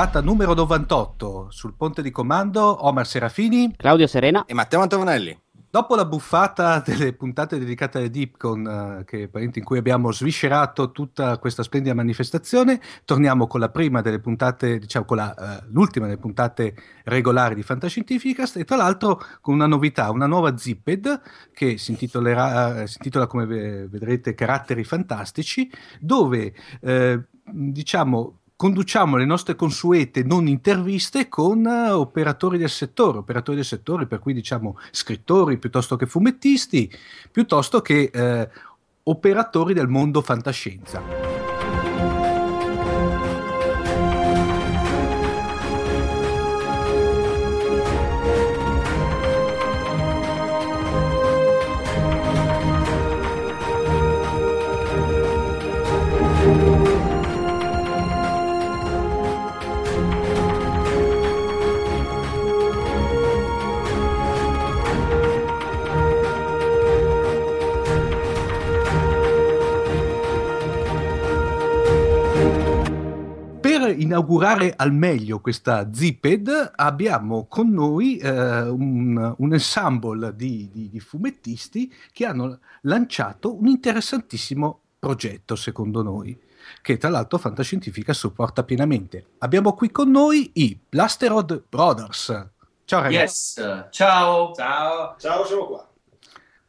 puntata numero 98. Sul ponte di comando Omar Serafini, Claudio Serena e Matteo Antonelli. Dopo la buffata delle puntate dedicate alle Deepcon, eh, in cui abbiamo sviscerato tutta questa splendida manifestazione, torniamo con la prima delle puntate, diciamo con la, uh, l'ultima delle puntate regolari di Fantascientificast e tra l'altro con una novità, una nuova Zipped che si, intitolerà, uh, si intitola come vedrete Caratteri Fantastici, dove uh, diciamo conduciamo le nostre consuete non interviste con uh, operatori del settore, operatori del settore per cui diciamo scrittori piuttosto che fumettisti, piuttosto che uh, operatori del mondo fantascienza. Inaugurare al meglio questa Zipped abbiamo con noi eh, un, un, ensemble di, di, di, fumettisti che hanno lanciato un interessantissimo progetto secondo noi che tra l'altro Fantascientifica supporta pienamente. Abbiamo qui con noi i Blasterod Brothers. Ciao ragazzi. Yes, ciao. Ciao. Ciao, siamo qua.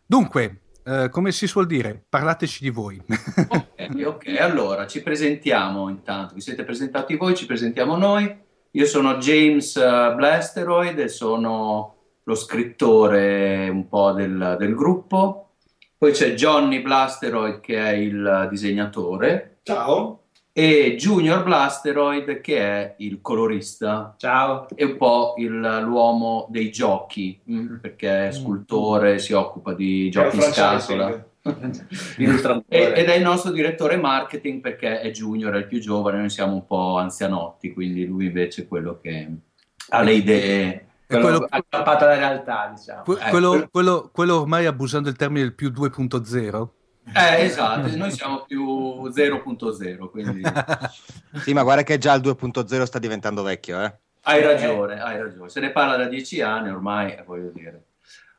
Dunque, eh, come si suol dire, parlateci di voi. ok, ok, allora ci presentiamo intanto, vi siete presentati voi, ci presentiamo noi. Io sono James uh, Blasteroid e sono lo scrittore un po' del, del gruppo. Poi c'è Johnny Blasteroid che è il disegnatore. Ciao e Junior Blasteroid che è il colorista. Ciao. E un po' il, l'uomo dei giochi, mh, mm, perché è scultore, si occupa di giochi in scatola. ed è il nostro direttore marketing perché è junior, è il più giovane, noi siamo un po' anzianotti, quindi lui invece è quello che ha le idee quello, accampata alla realtà, diciamo. Quello, eh, quello, quello, ormai abusando il termine del più 2.0. Eh, esatto, noi siamo più 0.0, quindi... sì, ma guarda che già il 2.0 sta diventando vecchio, eh. Hai ragione, hai ragione. Se ne parla da dieci anni ormai, eh, voglio dire.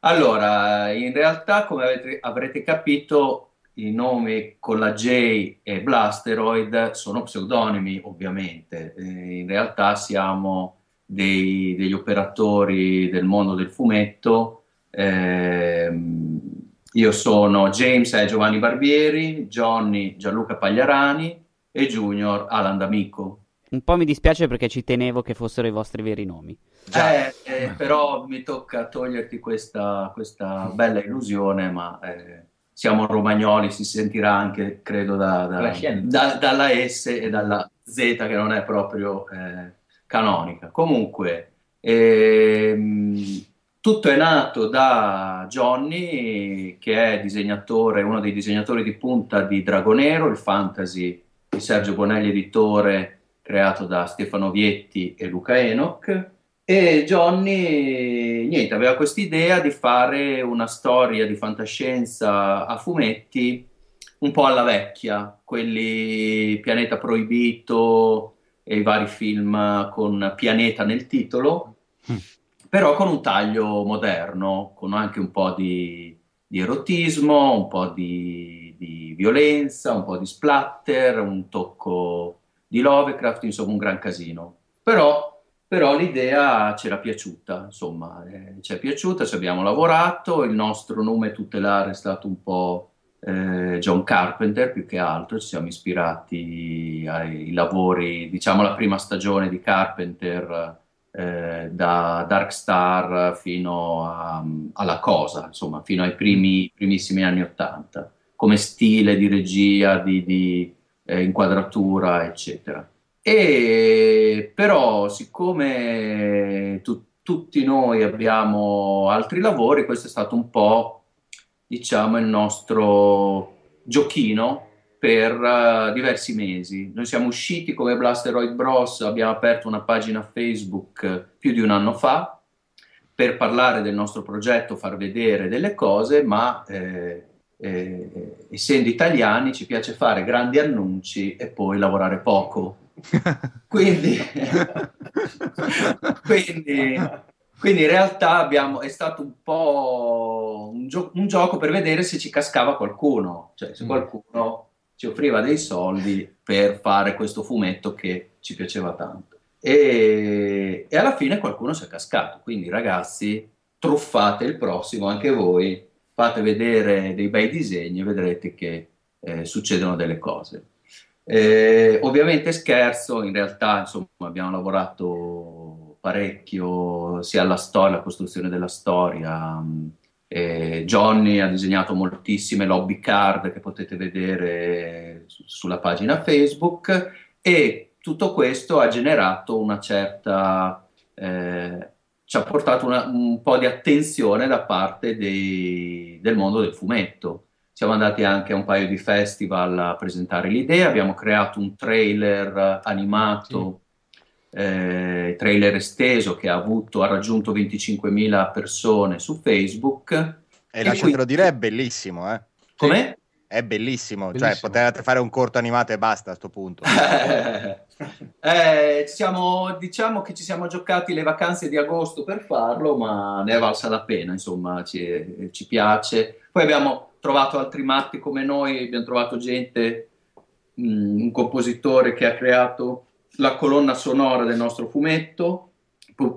Allora, in realtà, come avete, avrete capito, i nomi con la J e Blasteroid sono pseudonimi, ovviamente. Eh, in realtà siamo dei, degli operatori del mondo del fumetto. Ehm, io sono James e Giovanni Barbieri, Johnny Gianluca Pagliarani e Junior Alan D'Amico. Un po' mi dispiace perché ci tenevo che fossero i vostri veri nomi. Eh, eh, però mi tocca toglierti questa, questa bella illusione, ma eh, siamo romagnoli, si sentirà anche, credo, da, da, da, dalla S e dalla Z che non è proprio eh, canonica. Comunque, ehm, tutto è nato da Johnny, che è disegnatore, uno dei disegnatori di punta di Dragonero, il fantasy di Sergio Bonelli, editore, creato da Stefano Vietti e Luca Enoch. E Johnny, niente, aveva questa idea di fare una storia di fantascienza a fumetti un po' alla vecchia, quelli Pianeta Proibito e i vari film con pianeta nel titolo. Però con un taglio moderno, con anche un po' di, di erotismo, un po' di, di, violenza, un po' di splatter, un tocco di Lovecraft, insomma un gran casino. Però, però l'idea ci era piaciuta, insomma, eh, ci è piaciuta, ci abbiamo lavorato, il nostro nome tutelare è stato un po' eh, John Carpenter più che altro, ci siamo ispirati ai lavori, diciamo la prima stagione di Carpenter eh, da Dark Star fino a, alla Cosa, insomma, fino ai primi, primissimi anni Ottanta, come stile di regia, di, di eh, inquadratura, eccetera. E però, siccome tu, tutti noi abbiamo altri lavori, questo è stato un po', diciamo, il nostro giochino per uh, diversi mesi. Noi siamo usciti come Blasteroid Bros, abbiamo aperto una pagina Facebook più di un anno fa per parlare del nostro progetto, far vedere delle cose, ma eh, eh, essendo italiani ci piace fare grandi annunci e poi lavorare poco. quindi, quindi, quindi, in realtà abbiamo, è stato un po' un, gio- un, gioco per vedere se ci cascava qualcuno, cioè se mm. qualcuno ci offriva dei soldi per fare questo fumetto che ci piaceva tanto. E, e alla fine qualcuno si è cascato, quindi ragazzi truffate il prossimo anche voi, fate vedere dei bei disegni e vedrete che eh, succedono delle cose. Eh, ovviamente scherzo, in realtà insomma, abbiamo lavorato parecchio sia alla storia, alla costruzione della storia. Eh, Johnny ha disegnato moltissime lobby card che potete vedere su, sulla pagina Facebook e tutto questo ha generato una certa eh, ci ha portato una, un po' di attenzione da parte dei, del mondo del fumetto. Siamo andati anche a un paio di festival a presentare l'idea, abbiamo creato un trailer animato, sì. Eh, trailer esteso che ha, avuto, ha raggiunto 25.000 persone su Facebook. E, e lasciatelo quindi... dire, è bellissimo, eh? Com'è? È bellissimo, cioè, bellissimo. cioè potevate fare un corto animato e basta a questo punto. eh, siamo, diciamo che ci siamo giocati le vacanze di agosto per farlo, ma ne è valsa la pena, insomma, ci, ci piace. Poi abbiamo trovato altri matti come noi, abbiamo trovato gente, mh, mm, un compositore che ha creato la colonna sonora del nostro fumetto,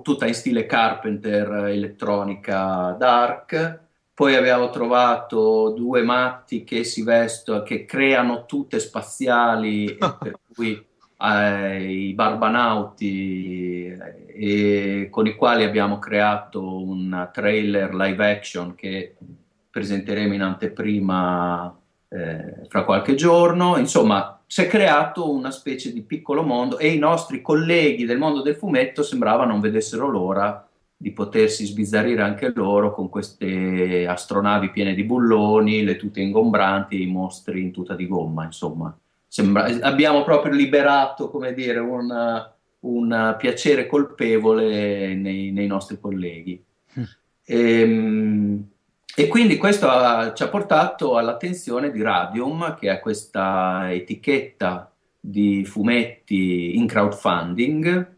tutta in stile Carpenter, elettronica dark poi abbiamo trovato due matti che si vestono, che creano tutte spaziali, per cui eh, i barbanauti, eh, con i quali abbiamo creato un trailer live action che presenteremo in anteprima eh, fra qualche giorno. Insomma, si è creato una specie di piccolo mondo e i nostri colleghi del mondo del fumetto sembrava non vedessero l'ora di potersi sbizzarrire anche loro con queste astronavi piene di bulloni, le tute ingombranti, i mostri in tuta di gomma, insomma. Sembra, abbiamo proprio liberato, come dire, una, un piacere colpevole nei, nei nostri colleghi. Mm. E, ehm, e, quindi questo ha, ci ha portato all'attenzione di Radium, che è questa etichetta di fumetti in crowdfunding,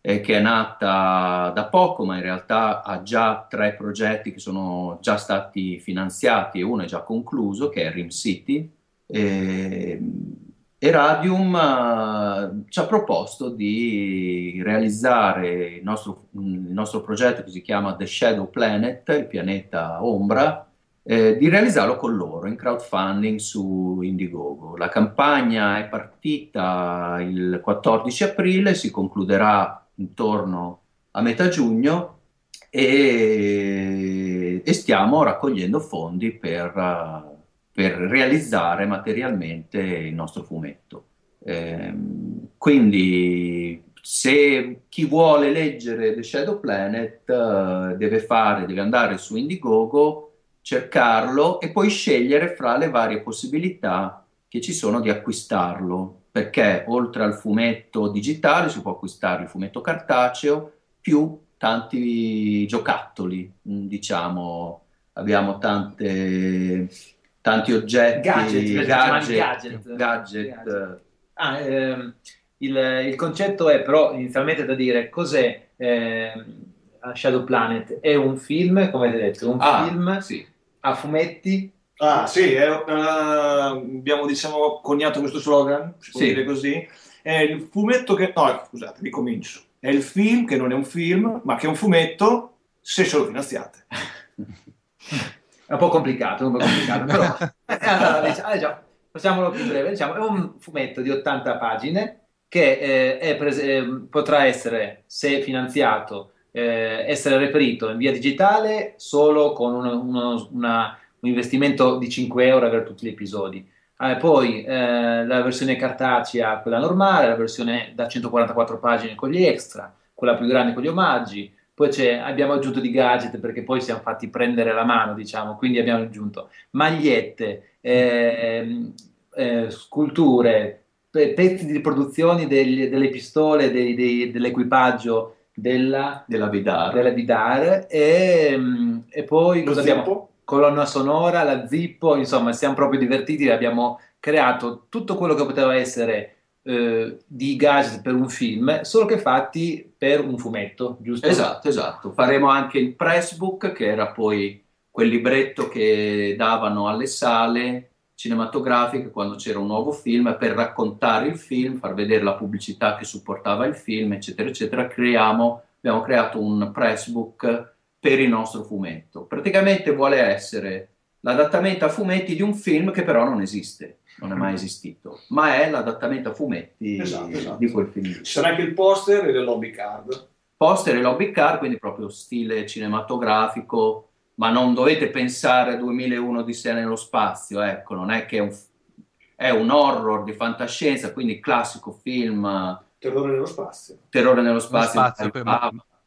eh, che è nata da poco, ma in realtà ha già tre progetti che sono già stati finanziati e uno è già concluso, che è Rim City. E, e Radium uh, ci ha proposto di realizzare il nostro, il nostro, progetto che si chiama The Shadow Planet, il pianeta ombra, eh, di realizzarlo con loro in crowdfunding su Indiegogo. La campagna è partita il 14 aprile, si concluderà intorno a metà giugno e, e stiamo raccogliendo fondi per, per, realizzare materialmente il nostro fumetto. Eh, quindi se chi vuole leggere The Shadow Planet uh, deve fare, deve andare su Indiegogo, cercarlo e poi scegliere fra le varie possibilità che ci sono di acquistarlo perché oltre al fumetto digitale si può acquistare il fumetto cartaceo più tanti giocattoli, mm, diciamo, abbiamo tante, tanti oggetti, gadget, gadget, gadget. gadget. Ah, ehm, il, il, concetto è però inizialmente da dire cos'è eh, Shadow Planet? È un film, come avete detto, un ah, film sì. a fumetti Ah, sì, è, uh, abbiamo diciamo coniato questo slogan, si può sì. dire così. È il fumetto che. No, scusate, ricomincio. È il film che non è un film, ma che è un fumetto se ce lo finanziate. È un po' complicato, un po' complicato, però allora, diciamo, diciamo, facciamolo più breve. Diciamo, è un fumetto di 80 pagine che eh, prese- eh, potrà essere, se finanziato, eh, essere reperito in via digitale solo con uno, uno, una un investimento di 5 euro per tutti gli episodi. Eh, poi eh, la versione cartacea, quella normale, la versione da 144 pagine con gli extra, quella più grande con gli omaggi. Poi abbiamo aggiunto di gadget perché poi siamo fatti prendere la mano, diciamo, quindi abbiamo aggiunto magliette, eh, eh sculture, pezzi di produzione degli, delle pistole, dei, dei, dell'equipaggio della, della Vidar, della Vidar e, e poi cosa abbiamo? colonna sonora, la zippo, insomma, siamo proprio divertiti abbiamo creato tutto quello che poteva essere eh, di gadget per un film, solo che fatti per un fumetto, giusto? Esatto, esatto. Faremo anche il pressbook, che era poi quel libretto che davano alle sale cinematografiche quando c'era un nuovo film per raccontare il film, far vedere la pubblicità che supportava il film, eccetera, eccetera. Creiamo, abbiamo creato un pressbook per il nostro fumetto. Praticamente vuole essere l'adattamento a fumetti di un film che però non esiste, non è mai esistito, ma è l'adattamento a fumetti Esatto, esatto. di quel film. Ci sarà anche il poster e le lobby card. Poster e lobby car, quindi proprio stile cinematografico, ma non dovete pensare a 2001 di sé nello spazio, ecco, non è che è un, è un horror di fantascienza, quindi classico film Terrore nello spazio. terrore nello spazio. spazio, per-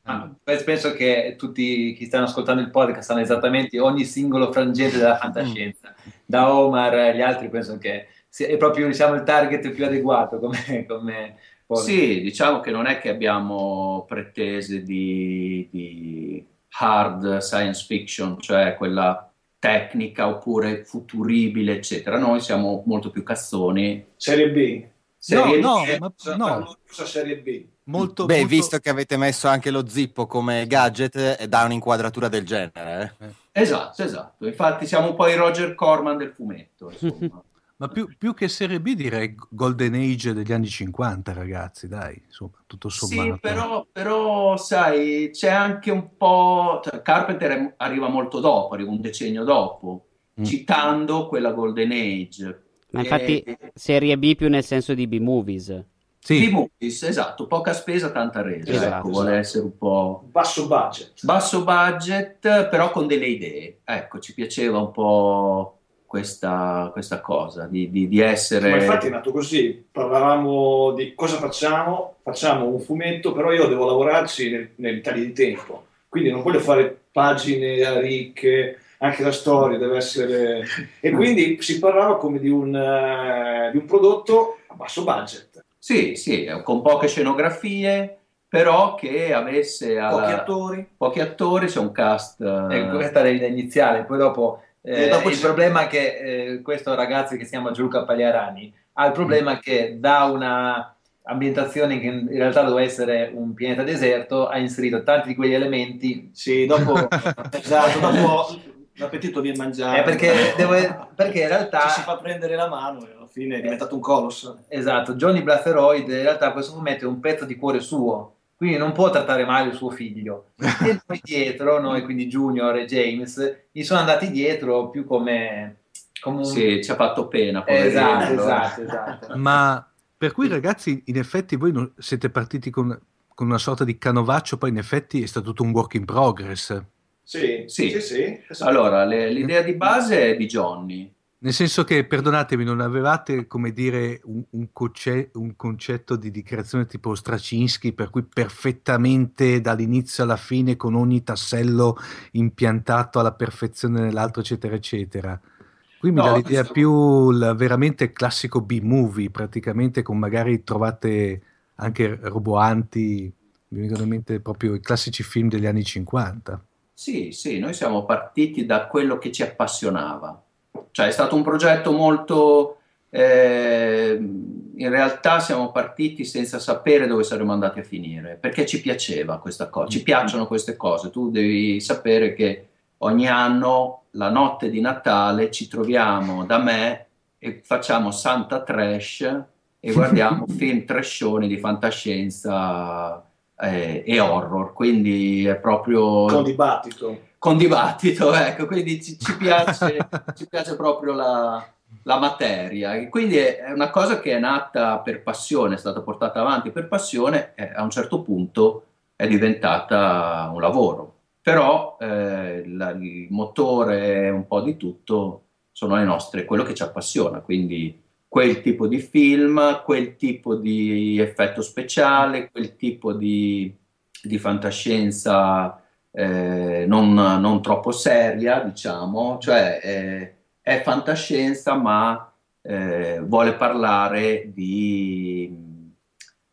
Ah, penso che tutti chi stanno ascoltando il podcast sanno esattamente ogni singolo frangente della fantascienza. Da Omar agli altri penso che sia- è proprio diciamo, il target più adeguato come, come Sì, diciamo che non è che abbiamo pretese di, di hard science fiction, cioè quella tecnica oppure futuribile, eccetera. Noi siamo molto più cazzoni. Serie B. Serie no, B, ma- no. serie B? Molto, Beh, molto- visto che avete messo anche lo zippo come gadget, eh, dà un'inquadratura del genere. eh. Esatto, esatto. Infatti siamo un po' i Roger Corman del fumetto. Ma più, più che Serie B direi Golden Age degli anni 50, ragazzi, dai, insomma, tutto sommato. Sì, però, però, sai, c'è anche un po'... cioè, Carpenter è- arriva molto dopo, arriva un decennio dopo, Mm. citando quella Golden Age. Ma infatti Eh, serie B più nel senso di B-movies. Sì, B-movies, esatto, poca spesa, tanta resa, Esatto, ecco, vuole essere un po' Basso budget. basso budget, però con delle idee. Ecco, ci piaceva un po' questa, questa cosa, di, di- di essere... Ma infatti è nato così, parlavamo di cosa facciamo, facciamo un fumetto, però io devo lavorarci nel, nei tagli di tempo, quindi non voglio fare pagine ricche, anche la storia deve essere... E quindi si parlava come di un, eh, di un prodotto a basso budget, Sì, sì, con poche scenografie, però che avesse alla- pochi attori. pochi attori, c'è un cast... eh, Ecco, questa è l'idea iniziale, poi dopo, eh, E dopo il c'è- problema è che eh, questo ragazzo che si chiama Gianluca Pagliarani ha il problema che da una ambientazione che in realtà doveva essere un pianeta deserto ha inserito tanti di quegli elementi Sì, dopo, esatto, dopo l'appetito viene mangiato. Eh, perché, devo- perché in realtà Ci si fa prendere la mano e alla fine è diventato un colosso. Esatto, Johnny Blatheroid in realtà questo fumetto è un pezzo di cuore suo, quindi non può trattare male il suo figlio. E noi dietro, noi quindi Junior e James, gli sono andati dietro più come, come un... Sì, ci ha fatto pena, poverino. esatto, esatto, esatto. ma per cui ragazzi, in effetti voi non- siete partiti con, con una sorta di canovaccio, poi in effetti è stato tutto un work in progress. Sì, Sì. sì, sì. Allora, le- l'idea di base è di Johnny. Nel senso che, perdonatemi, non avevate, come dire, un, un conce- un concetto di, di creazione tipo Straczynski, per cui perfettamente dall'inizio alla fine, con ogni tassello impiantato alla perfezione nell'altro, eccetera, eccetera. Qui mi No, dà l'idea questo- più il veramente classico B-movie, praticamente con magari trovate anche roboanti, mi vengono in mente proprio i classici film degli anni 50. Sì, sì, noi siamo partiti da quello che ci appassionava. Cioè è stato un progetto molto... eh, in realtà siamo partiti senza sapere dove saremmo andati a finire, perché ci piaceva questa cosa, ci piacciono queste cose. Tu devi sapere che ogni anno, la notte di Natale, ci troviamo da me e facciamo Santa Trash e guardiamo film trashoni di fantascienza eh, e horror, quindi è proprio Con dibattito. con dibattito, ecco, quindi ci, ci piace, ci piace proprio la, la materia. E quindi è, una cosa che è nata per passione, è stata portata avanti per passione e a un certo punto è diventata un lavoro. Però eh, la- il motore, un po' di tutto, sono le nostre, quello che ci appassiona, quindi quel tipo di film, quel tipo di effetto speciale, quel tipo di, di fantascienza eh, non, non troppo seria, diciamo, cioè eh, è fantascienza ma eh, vuole parlare di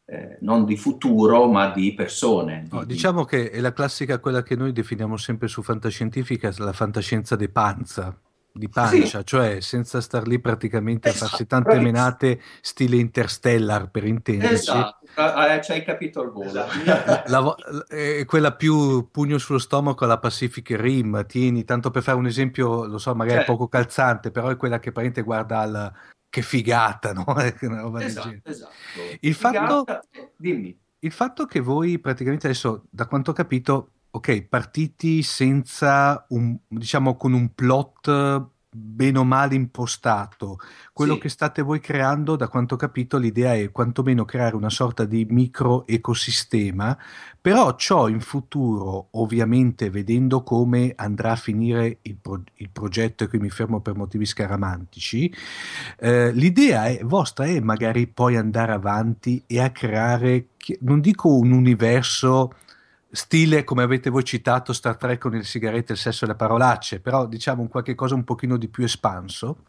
eh, non di futuro ma di persone. No, di- di- diciamo che è la classica, quella che noi definiamo sempre su fantascientifica, la fantascienza de panza, di pancia, sì. cioè senza star lì praticamente esatto, a farsi tante bravissimo. menate stile interstellar per intenderci. Esatto, ah, eh, ci hai capito il volo. Esatto. La, è quella più pugno sullo stomaco alla Pacific Rim, tieni, tanto per fare un esempio, lo so, magari certo. poco calzante, però è quella che praticamente guarda al... Che figata, no? Una roba esatto, esatto. Il, figata, fatto, dimmi. il fatto che voi praticamente adesso, da quanto ho capito, ok, partiti senza un, diciamo, con un plot bene o male impostato. Quello sì. che state voi creando, da quanto ho capito, l'idea è quantomeno creare una sorta di micro ecosistema, però ciò in futuro, ovviamente vedendo come andrà a finire il, pro- il progetto, e qui mi fermo per motivi scaramantici, eh, l'idea è, vostra è magari poi andare avanti e a creare, non dico un universo stile come avete voi citato Star Trek con le sigarette, il sesso e le parolacce, però diciamo un qualche cosa un pochino di più espanso.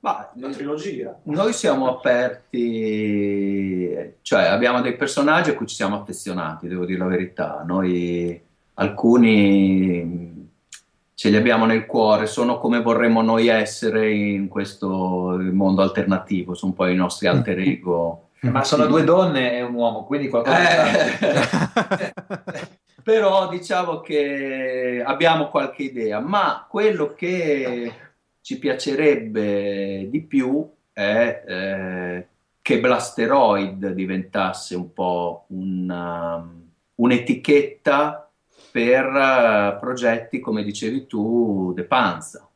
Ma la trilogia. Noi siamo aperti, cioè abbiamo dei personaggi a cui ci siamo affezionati, devo dire la verità. Noi alcuni ce li abbiamo nel cuore, sono come vorremmo noi essere in questo mondo alternativo, sono un po' i nostri alter ego ma sono due donne e un uomo, quindi qualcosa... Eh. Però diciamo che abbiamo qualche idea, ma quello che ci piacerebbe di più è eh, che Blasteroid diventasse un po' una, um, un'etichetta per uh, progetti, come dicevi tu, De Panza,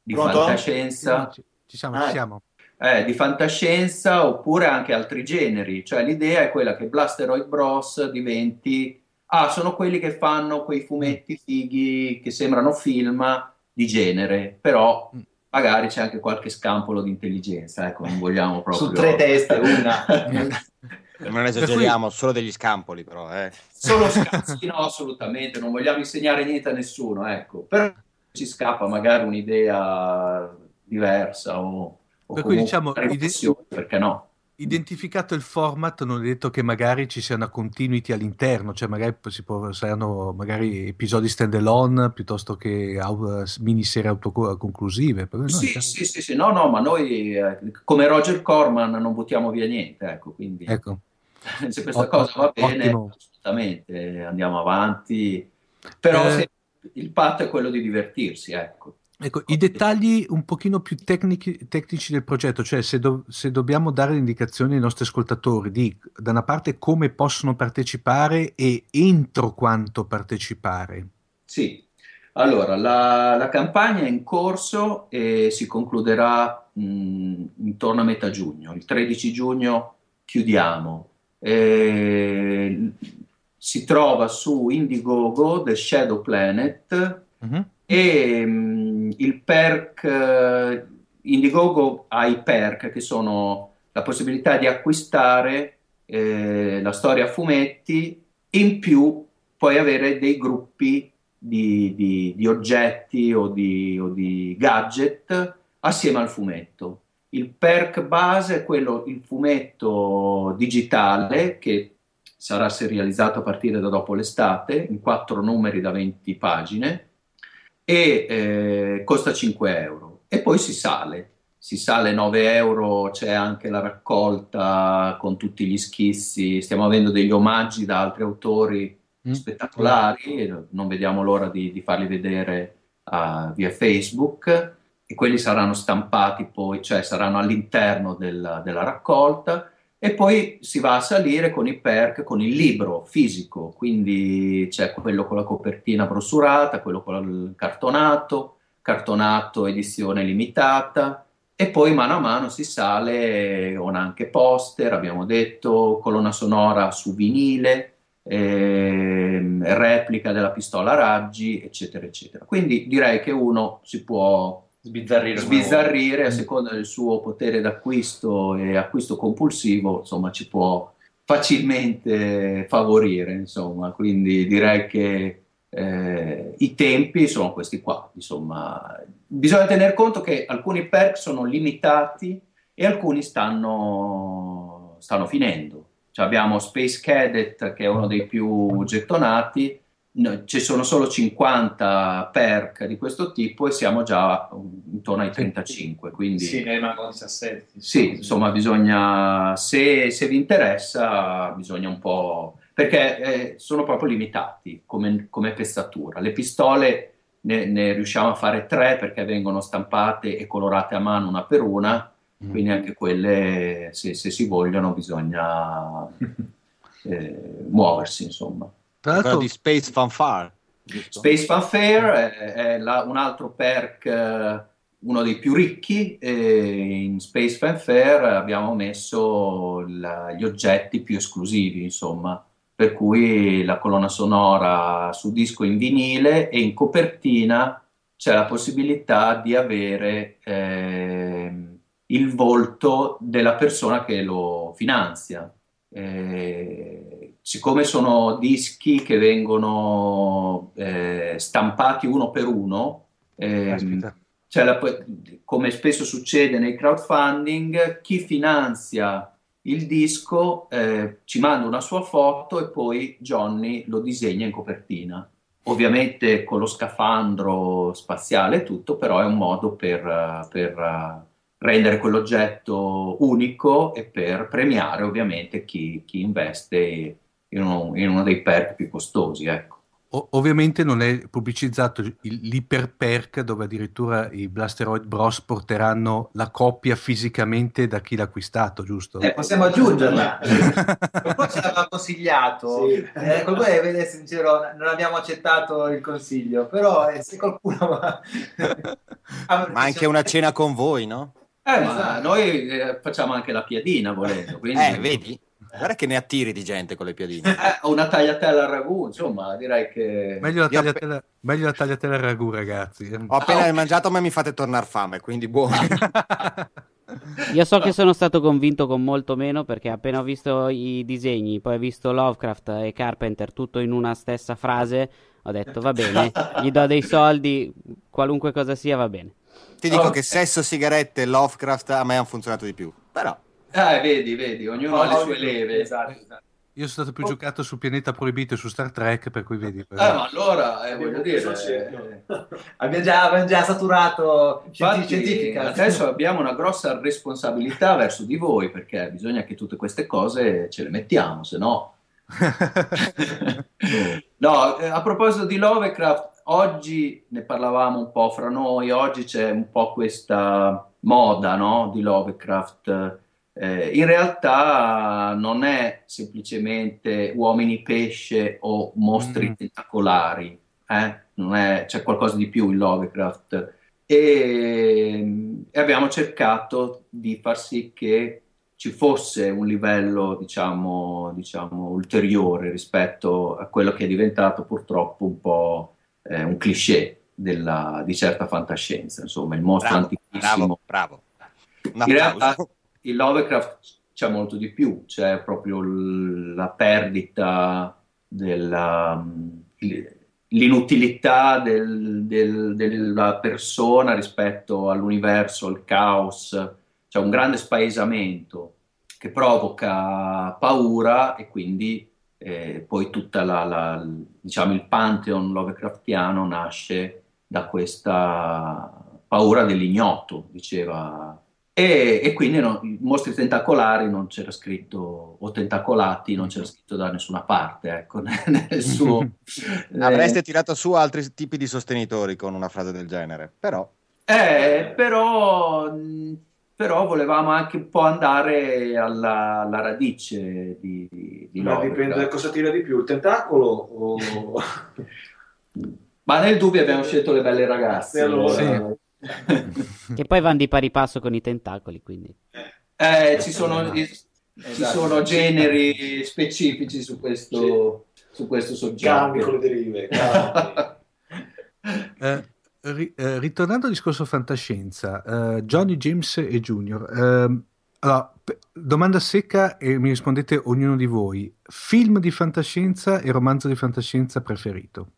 di Pronto? fantascienza. Ci, ci siamo, ci ah, siamo eh, di fantascienza oppure anche altri generi. Cioè l'idea è quella che Blasteroid Bros diventi... Ah, sono quelli che fanno quei fumetti fighi che sembrano film di genere, però mm. magari c'è anche qualche scampolo di intelligenza, ecco, non vogliamo proprio... Su tre teste, una... non esageriamo, solo degli scampoli però, eh. Solo scazzi, no, assolutamente, non vogliamo insegnare niente a nessuno, ecco. Però ci scappa magari un'idea diversa o per cui diciamo, perché no? Identificato il format, non è detto che magari ci sia una continuity all'interno, cioè magari si può, saranno magari episodi stand alone piuttosto che au- miniserie autoconclusive. Sì, sì, sì, sì, no, no, ma noi eh, come Roger Corman non buttiamo via niente, ecco, quindi ecco. se questa o- cosa va bene, ottimo. assolutamente andiamo avanti, però eh... il patto è quello di divertirsi, ecco. Ecco, i dettagli un pochino più tecnici, tecnici del progetto, cioè se, do, se, dobbiamo dare indicazioni ai nostri ascoltatori di, da una parte, come possono partecipare e entro quanto partecipare. Sì, allora, la, la campagna è in corso e si concluderà mh, intorno a metà giugno. Il 13 giugno chiudiamo. E, si trova su Indiegogo The Shadow Planet uh-huh. e il perk eh, Indiegogo ha i perk che sono la possibilità di acquistare eh, la storia a fumetti in più puoi avere dei gruppi di, di, di oggetti o di, o di, gadget assieme al fumetto. Il perk base è quello, il fumetto digitale che sarà serializzato a partire da dopo l'estate in quattro numeri da 20 pagine e eh, costa 5 euro. E poi si sale. Si sale 9 euro, c'è anche la raccolta con tutti gli schizzi, stiamo avendo degli omaggi da altri autori mm. spettacolari, non vediamo l'ora di, di farli vedere uh, via Facebook. E quelli saranno stampati poi, cioè saranno all'interno della, della raccolta e poi si va a salire con i perk, con il libro fisico, quindi c'è quello con la copertina brossurata, quello con il cartonato, cartonato edizione limitata e poi mano a mano si sale con anche poster, abbiamo detto, colonna sonora su vinile, eh, replica della pistola a raggi, eccetera, eccetera. Quindi direi che uno si può sbizzarrire, sbizzarrire a seconda del suo potere d'acquisto e acquisto compulsivo, insomma, ci può facilmente favorire, insomma, quindi direi che eh, i tempi sono questi qua, insomma, bisogna tener conto che alcuni perk sono limitati e alcuni stanno, stanno finendo. Cioè abbiamo Space Cadet che è uno dei più gettonati, no, ci sono solo 50 perk di questo tipo e siamo già intorno ai 35. Quindi, sì, ne rimangono 17. Sì, insomma, bisogna, se, se vi interessa, bisogna un po'... perché eh, sono proprio limitati come, come pezzatura. Le pistole ne, ne, riusciamo a fare tre perché vengono stampate e colorate a mano una per una, mm. quindi anche quelle, se, se si vogliono, bisogna eh, muoversi, insomma. Tra l'altro di Space Fanfare. Giusto? Space Fanfare è, è la, un altro perk, eh, uno dei più ricchi, e in Space Fanfare abbiamo messo la, gli oggetti più esclusivi, insomma, per cui la colonna sonora su disco in vinile e in copertina c'è la possibilità di avere eh, il volto della persona che lo finanzia. Eh, siccome sono dischi che vengono eh, stampati uno per uno, ehm, la, come spesso succede nei crowdfunding, chi finanzia il disco eh, ci manda una sua foto e poi Johnny lo disegna in copertina. Ovviamente con lo scafandro spaziale e tutto, però è un modo per, per rendere quell'oggetto unico e per premiare ovviamente chi, chi investe in uno, in uno, dei perk più costosi. Ecco. O- ovviamente non è pubblicizzato l'iperperk dove addirittura i Blasteroid Bros porteranno la coppia fisicamente da chi l'ha acquistato, giusto? Eh, possiamo aggiungerla. qualcuno ce l'aveva consigliato, sì. eh, qualcuno deve essere sincero, non abbiamo accettato il consiglio, però eh, se qualcuno... ma anche una cena con voi, no? Eh, ma esatto. noi eh, facciamo anche la piadina volendo. Quindi... Eh, vedi? Guarda che ne attiri di gente con le piadine. Eh, una tagliatella al ragù, insomma, direi che... Meglio la tagliatella, app- meglio la tagliatella al ragù, ragazzi. Ho appena oh. mangiato, ma mi fate tornare fame, quindi buono. Io so che sono stato convinto con molto meno perché appena ho visto i disegni, poi ho visto Lovecraft e Carpenter tutto in una stessa frase, ho detto va bene, gli do dei soldi, qualunque cosa sia va bene. Ti dico oh. che sesso, sigarette e Lovecraft a me hanno funzionato di più, però... Eh, vedi, vedi, ognuno oh, ha le sue leve. Esatto, esatto. Io sono stato più oh. giocato su Pianeta Proibito e su Star Trek, per cui vedi. Per... Eh, ma allora, eh, voglio dire... Eh... abbiamo, già, abbiamo, già, saturato Infatti, scientifica. Adesso abbiamo una grossa responsabilità verso di voi, perché bisogna che tutte queste cose ce le mettiamo, se no... no, eh, a proposito di Lovecraft, oggi ne parlavamo un po' fra noi, oggi c'è un po' questa moda no, di Lovecraft. Eh, in realtà non è semplicemente uomini pesce o mostri mm. tentacolari, eh? è, c'è qualcosa di più in Lovecraft. E, e, abbiamo cercato di far sì che ci fosse un livello, diciamo, diciamo ulteriore rispetto a quello che è diventato purtroppo un po' eh, un cliché della, di certa fantascienza, insomma, il mostro bravo, antichissimo. Bravo, bravo. In realtà in Lovecraft c'è molto di più, c'è proprio la perdita della... l'inutilità del, del, della persona rispetto all'universo, al caos, c'è un grande spaesamento che provoca paura e quindi eh, poi tutta la, la, diciamo il pantheon Lovecraftiano nasce da questa paura dell'ignoto, diceva. E, e quindi no, i mostri tentacolari non c'era scritto, o tentacolati non c'era scritto da nessuna parte, ecco, nel suo... Avreste eh, tirato su altri tipi di sostenitori con una frase del genere, però... Eh, però però volevamo anche un po' andare alla, alla radice di, di Ma dipende da cosa tira di più, il tentacolo o... Ma nel dubbio abbiamo scelto le belle ragazze. Allora... Sì. che poi vanno di pari passo con i tentacoli, quindi... Eh, ci sono, ci esatto. sono generi specifici su questo, sì. su questo soggetto. Cambi con le derive. eh, ri, eh, ritornando al discorso fantascienza, eh, Johnny, James e Junior, ehm, allora, p- domanda secca e mi rispondete ognuno di voi. Film di fantascienza e romanzo di fantascienza preferito?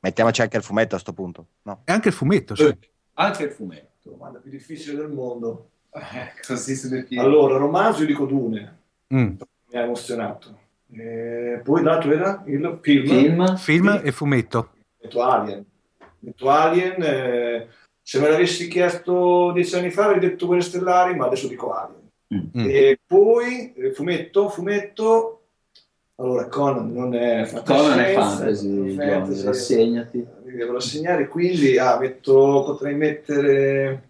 Mettiamoci anche il fumetto a questo punto. No? E anche il fumetto, sì. Anche il fumetto. Domanda più difficile del mondo. Eh, così se ne Allora, romanzo io dico Dune. Mm. Mi ha emozionato. Eh, poi l'altro era il film. Film, film e fumetto. Metto Alien. Metto Alien. Eh, se me l'avessi chiesto dieci anni fa avrei detto Guerre Stellari, ma adesso dico Alien. Mm. E poi eh, fumetto, fumetto. Allora, Conan non è fantasy. Conan è fantasy, fantasy rassegnati. Devo rassegnare, quindi ah, metto, potrei mettere...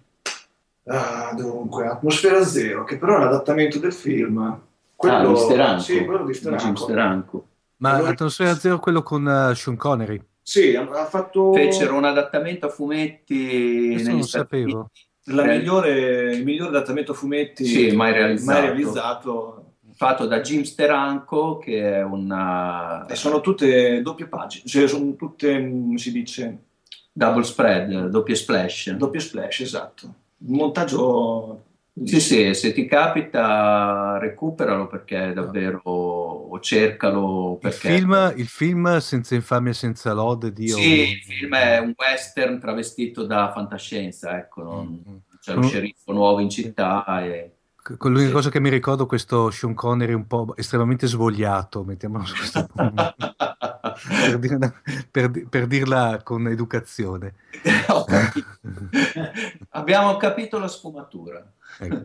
Ah, dunque, Atmosfera Zero, che però è un adattamento del film. Quello, ah, di Steranco. Sì, quello di Steranco. Steranco. Ma allora... Atmosfera Zero quello con uh, Sean Connery? Sì, ha fatto... Fecero un adattamento a fumetti Questo non sapevo. Migliore, il migliore adattamento a fumetti sì, mai realizzato. Mai realizzato fatto da Jim Steranco, che è una... E sono tutte doppie pagine, cioè sono tutte, come si dice... Double spread, doppie splash. Doppie splash, esatto. Un montaggio... Sì, sì, se ti capita recuperalo perché davvero o cercalo perché... Il film, il film Senza infamia e senza lode Dio... Sì, il film è un western travestito da fantascienza, ecco, non... mm-hmm. c'è lo sceriffo nuovo in città e L'unica cosa che mi ricordo è questo Sean Connery un po' estremamente svogliato, mettiamolo su questo punto, per, dirla, per, per, dirla con educazione. Abbiamo capito la sfumatura. Ecco.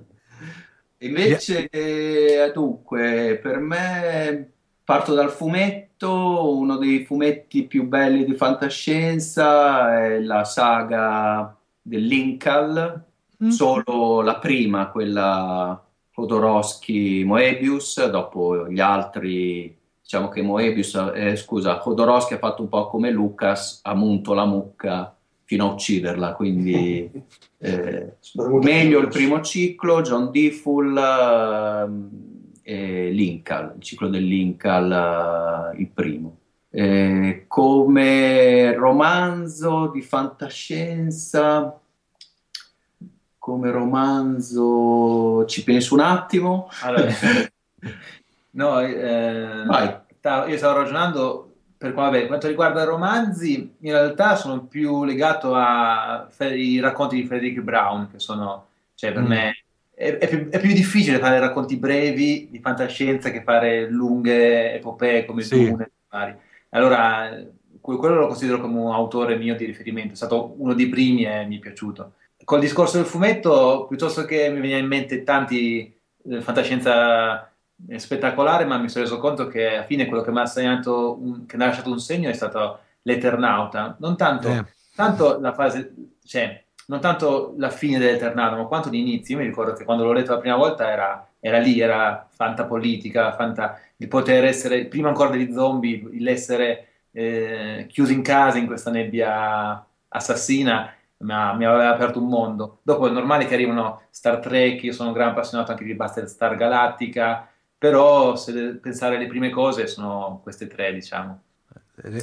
Invece, eh, dunque, per me parto dal fumetto, uno dei fumetti più belli di fantascienza è la saga dell'Incal, Mm. solo la prima, quella Jodorowsky-Moebius, dopo gli altri, diciamo che Moebius, eh, scusa, Jodorowsky ha fatto un po' come Lucas, ha munto la mucca fino a ucciderla, quindi eh, meglio il primo ciclo, John Deeful eh, e Linkal, il ciclo dell'Inkal, eh, il primo. Eh, come romanzo di fantascienza come romanzo ci penso un attimo. Allora, no, eh, io stavo ragionando per vabbè, quanto riguarda i romanzi, in realtà sono più legato ai racconti di Frederick Brown, che sono, cioè per mm. me, è, è, più, è, più, difficile fare racconti brevi di fantascienza che fare lunghe epopee come sì. Dune. Allora, quello lo considero come un autore mio di riferimento, è stato uno dei primi e mi è piaciuto col discorso del fumetto, piuttosto che mi veniva in mente tanti eh, fantascienza eh, spettacolare, ma mi sono reso conto che alla fine quello che mi ha segnato, un, che mi ha lasciato un segno è stato l'Eternauta. Non tanto, eh. tanto la fase, cioè, non tanto la fine dell'Eternauta, ma quanto l'inizio. Io mi ricordo che quando l'ho letto la prima volta era, era lì, era fantapolitica, fanta, il poter essere, prima ancora degli zombie, l'essere eh, chiuso in casa in questa nebbia assassina mi, ha, mi, aveva aperto un mondo. Dopo è normale che arrivano Star Trek, io sono un gran appassionato anche di Star Galactica, però se pensare alle prime cose sono queste tre, diciamo.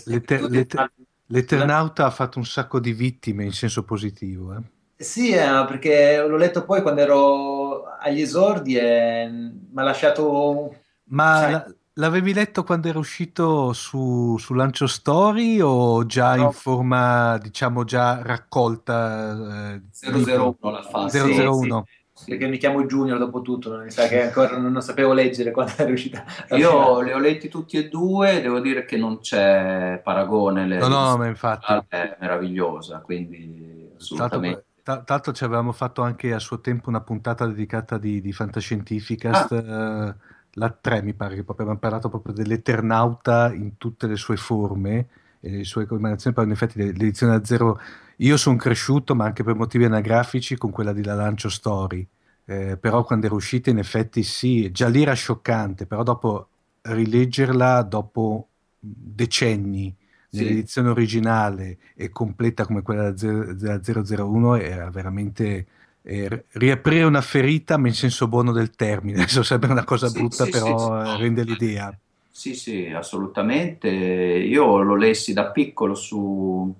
L'eter- l'eter- l'Eternauta ha fatto un sacco di vittime in senso positivo. Eh? Sì, eh, perché l'ho letto poi quando ero agli esordi e mi ha lasciato... Ma la, L'avevi letto quando era uscito su, su Lancio Story o già no. in forma, diciamo, già raccolta? Eh, 001 l'ha fatto. 001. Sì, sì, perché mi chiamo Junior dopo tutto, non mi sa che ancora non, non sapevo leggere quando era uscita. Io li ho letti tutti e due, devo dire che non c'è paragone. no, no, ma infatti. È meravigliosa, quindi assolutamente. Tra l'altro ci avevamo fatto anche a suo tempo una puntata dedicata di, di Fantascientificast. Ah. Eh, la 3 mi pare che proprio abbiamo parlato proprio dell'Eternauta in tutte le sue forme e le sue combinazioni, però in effetti l'edizione a zero io sono cresciuto ma anche per motivi anagrafici con quella di La Lancio Story. Eh, però quando era uscita in effetti sì, già lì era scioccante però dopo rileggerla dopo decenni nell'edizione originale e completa come quella della 001 era veramente eh, riaprire una ferita, ma in senso buono del termine. Adesso sembra una cosa sì, brutta, sì, però sì, rende l'idea. Sì, sì, assolutamente. Io lo lessi da piccolo su,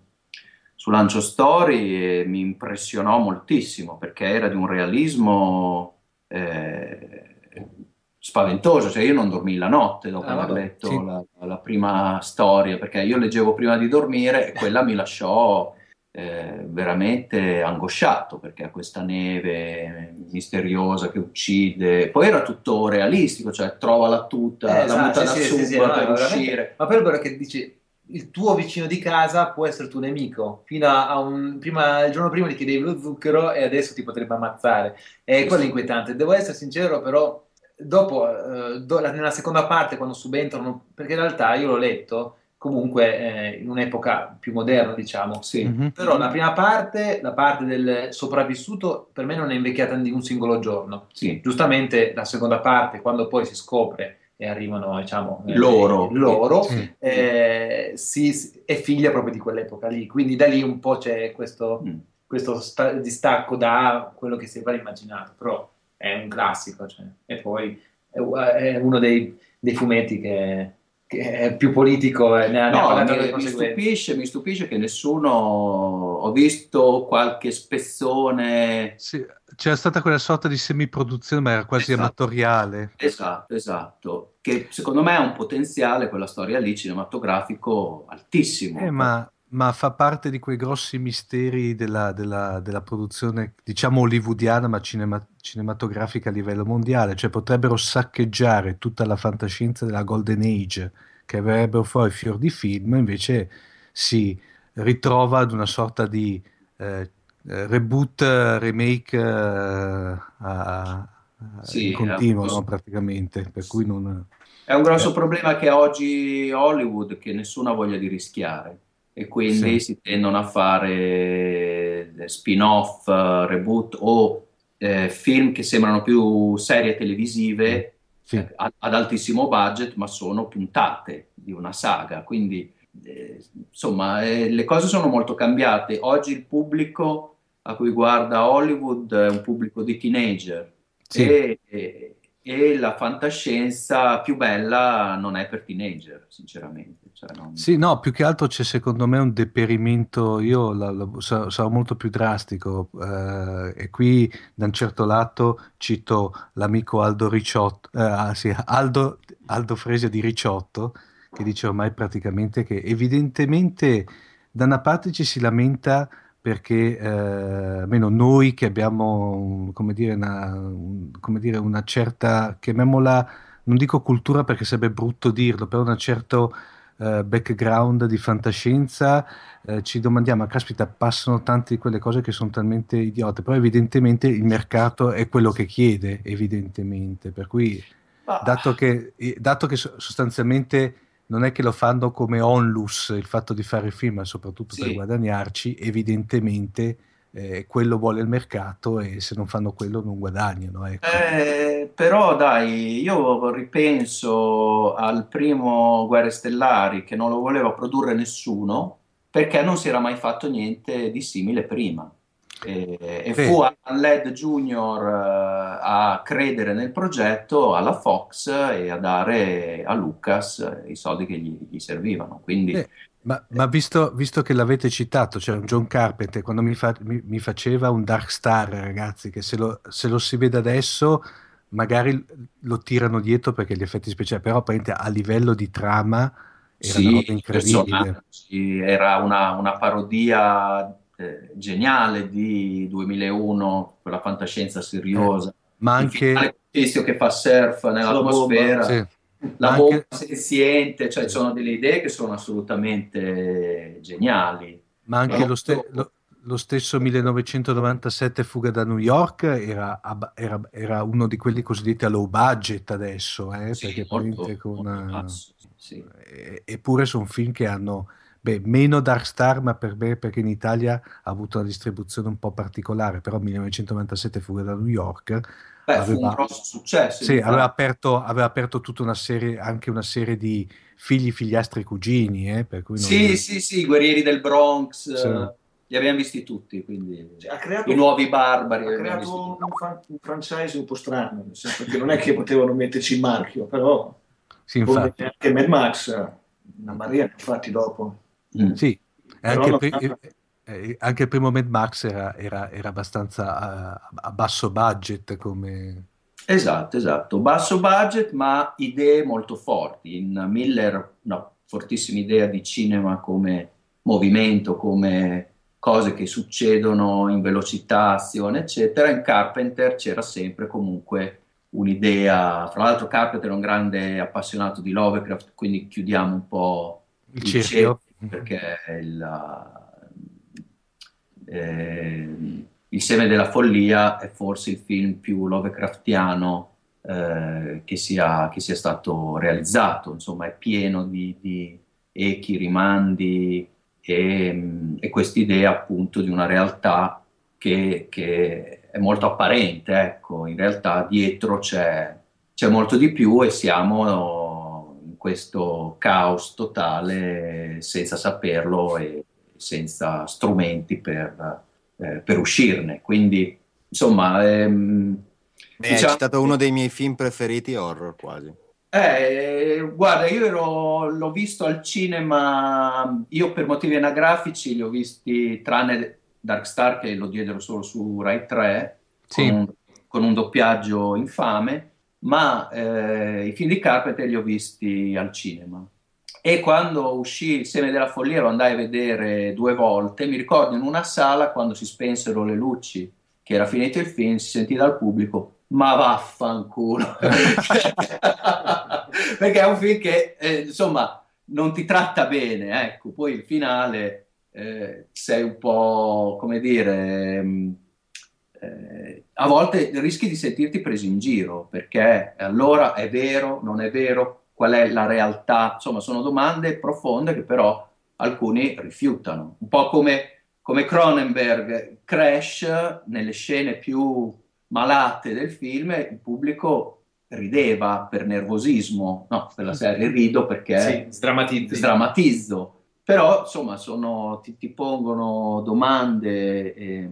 su Lancio Story e mi impressionò moltissimo perché era di un realismo eh, spaventoso. Cioè, io non dormii la notte dopo ah, aver letto la, la prima storia perché io leggevo prima di dormire e quella mi lasciò eh, veramente angosciato perché ha questa neve misteriosa che uccide. Poi era tutto realistico, cioè trova la tuta, Eh, la esatto, muta da sì, sì, sì, no, per uscire. Ma poi è quello che dici, il tuo vicino di casa può essere tuo nemico. Fino a un, prima, il giorno prima ti chiedevi lo zucchero e adesso ti potrebbe ammazzare. E quello è inquietante. Devo essere sincero, però, dopo, eh, do- nella seconda parte, quando subentrano, perché in realtà io l'ho letto comunque eh, in un'epoca più moderna, diciamo. Sì. Mhm. Però la prima parte, la parte del sopravvissuto, per me non è invecchiata di un singolo giorno. Sì. Giustamente la seconda parte, quando poi si scopre e arrivano, diciamo, eh, Loro. loro, Sì. eh, si- si- è figlia proprio di quell'epoca lì. Quindi da lì un po' c'è questo, Mm. questo sta- distacco da quello che si era immaginato, però è un classico. cioè. E poi è, è uno dei, dei fumetti che, più politico e ne ha, ne ha No, pagato mi, stupisce, mi stupisce che nessuno ho visto qualche spezzone Sì, c'era stata quella sorta di semiproduzione, ma era quasi Esatto. amatoriale. Esatto, esatto, che secondo me ha un potenziale, quella storia lì, cinematografico altissimo. Eh, ma, ma fa parte di quei grossi misteri della, della- della produzione, diciamo hollywoodiana, ma cinema- cinematografica a livello mondiale. Cioè potrebbero saccheggiare tutta la fantascienza della Golden Age, che avrebbero fuori fior di film, invece si ritrova ad una sorta di eh, eh, reboot, remake eh, a- a- Sì, in continuo, no, praticamente. Per cui non... È un grosso Eh. problema che ha oggi Hollywood, che nessuno ha voglia di rischiare e quindi Sì. si tendono a fare eh, spin-off, reboot o eh, film che sembrano più serie televisive Sì. eh, ad, ad altissimo budget, ma sono puntate di una saga. Quindi, eh, insomma, eh, le cose sono molto cambiate. Oggi il pubblico a cui guarda Hollywood è un pubblico di teenager Sì. e, e- e la fantascienza più bella non è per teenager, sinceramente. Cioè, non- Sì, no, più che altro c'è secondo me un deperimento, io la- la- sa- sarò molto più drastico eh, e qui da un certo lato cito l'amico Aldo Ricciotto, eh, ah, sì, Aldo, Aldo Fresia di Ricciotto, che dice ormai praticamente che evidentemente da una parte ci si lamenta perché eh, almeno noi che abbiamo, come dire, una, un- come dire, una certa, chiamiamola, non dico cultura perché sarebbe brutto dirlo, però una certa eh, background di fantascienza, eh, ci domandiamo, "Ma caspita, passano tante di quelle cose che sono talmente idiote, però evidentemente il mercato è quello che chiede, evidentemente, per cui dato che, eh, dato che so- sostanzialmente non è che lo fanno come onlus il fatto di fare film, ma soprattutto per Sì. guadagnarci, evidentemente eh, quello vuole il mercato e se non fanno quello non guadagnano. Ecco. Eh, però dai, io ripenso al primo Guerre Stellari che non lo voleva produrre nessuno perché non si era mai fatto niente di simile prima. E, e Sì. fu Ladd Jr. eh, a credere nel progetto alla Fox e a dare a Lucas i soldi che gli, gli servivano. Quindi Eh, ma ma visto, visto che l'avete citato, c'era un John Carpenter, quando mi, fa- mi- mi faceva un Dark Star, ragazzi, che se lo, se lo si vede adesso magari lo tirano dietro perché gli effetti speciali, però a livello di trama era una Sì, roba incredibile. personaggi, era una, una parodia eh, geniale di 2001, quella fantascienza seriosa. Ma Il finale anche... il tizio che fa surf nell'atmosfera, Sì. la Ma bomba anche- senziente, cioè ci sono delle idee che sono assolutamente geniali. Ma anche Però- lo, ste- lo- lo stesso 1997 Fuga da New York era, ab- era- era uno di quelli cosiddetti a low budget adesso, eh, Sì, perché molto- con, molto eh, basso, sì. eh, eppure sono film che hanno beh, meno Dark Star, ma per me perché in Italia ha avuto una distribuzione un po' particolare, però 1997 Fuga da New York Beh, fu aveva- un grosso successo. sì, aveva aperto, aveva aperto tutta una serie, anche una serie di figli, figliastri, cugini, eh, per cui non- Sì, sì, sì, i guerrieri del Bronx, Sì. eh, li abbiamo visti tutti, quindi Cioè, ha creato, i nuovi barbari. ha creato un, fan- un franchise un po' strano, nel senso che non è che potevano metterci il marchio, però Sì, infatti. anche Mad Max, una marea ne ha fatti dopo. Mm. Sì, e anche, il pri- eh, anche il primo Mad Max era, era- era abbastanza eh, a basso budget come... Esatto, esatto. Basso budget, ma idee molto forti. In Miller, una fortissima idea di cinema come movimento, come cose che succedono in velocità, azione, eccetera. In Carpenter c'era sempre comunque un'idea. Fra l'altro, Carpenter è un grande appassionato di Lovecraft, quindi chiudiamo un po' il, il cerchio perché il, eh, il seme della follia è forse il film più Lovecraftiano eh, che, sia, che, sia, stato realizzato, insomma è pieno di, di echi, rimandi e, e quest'idea appunto di una realtà che, che, è molto apparente, ecco, in realtà dietro c'è, c'è molto di più e siamo questo caos totale senza saperlo e senza strumenti per, eh, per uscirne. Quindi, insomma... Ehm, Beh, diciamo, hai citato uno dei miei film preferiti horror quasi. Eh, guarda, io ero, l'ho visto al cinema, io per motivi anagrafici li ho visti, tranne Dark Star che lo diedero solo su Rai 3, sì. con, con, un, doppiaggio infame, ma eh, i film di Carpenter li ho visti al cinema. E quando uscì Il seme della follia lo andai a vedere due volte, mi ricordo in una sala quando si spensero le luci, che era finito il film, si sentì dal pubblico ma vaffanculo. Perché è un film che, eh, insomma, non ti tratta bene, ecco, poi il finale eh, sei un po', come dire, mm, eh, a volte rischi di sentirti preso in giro, perché allora è vero, non è vero, qual è la realtà, insomma, sono domande profonde che però alcuni rifiutano, un po' come, come Cronenberg, Crash, nelle scene più malate del film, il pubblico rideva per nervosismo, no, per la serie rido perché sì, sdrammatizzo. sdrammatizzo. Però insomma sono, ti, ti, pongono domande e,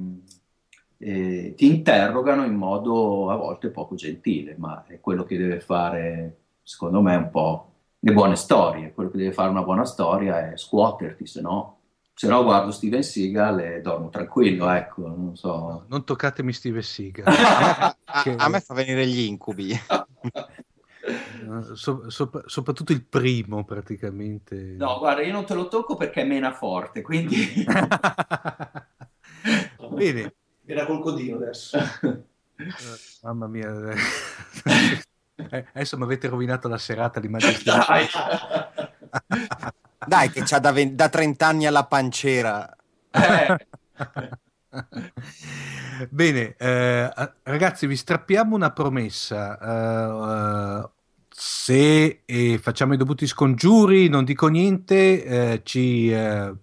e, ti interrogano in modo a volte poco gentile, ma è quello che deve fare, secondo me, un po' le buone storie. Quello che deve fare una buona storia è scuoterti, se no se no guardo Steven Seagal e dormo tranquillo, ecco, non so. No, non toccatemi Steven Seagal. che... a, me fa venire gli incubi. so, so, soprattutto il primo praticamente. No, guarda, io non te lo tocco perché è mena forte, quindi... Bene. Era col codino adesso. Uh, mamma mia. eh, adesso mi avete rovinato la serata di Magia dai, che c'ha da, 20, da 30 anni alla pancera. Eh. Bene, eh, ragazzi, vi strappiamo una promessa. Uh, uh, se eh, facciamo i dovuti scongiuri, non dico niente, eh, ci eh,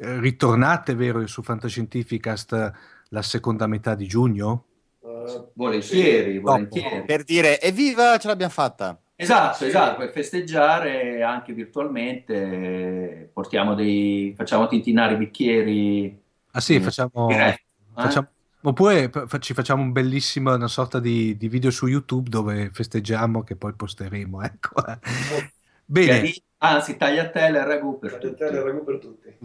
ritornate, vero, su Fantascientificast la seconda metà di giugno? Uh, volentieri, volentieri. No, per dire, evviva, ce l'abbiamo fatta. Esatto, esatto, per festeggiare anche virtualmente portiamo dei, facciamo tintinare i bicchieri. Ah sì, facciamo, diretti, facciamo eh? Oppure ci facciamo un bellissimo una sorta di, di, video su YouTube dove festeggiamo che poi posteremo, ecco. Bene. Anzi, tagliatelle e ragù per tagliatelle e ragù per tutti.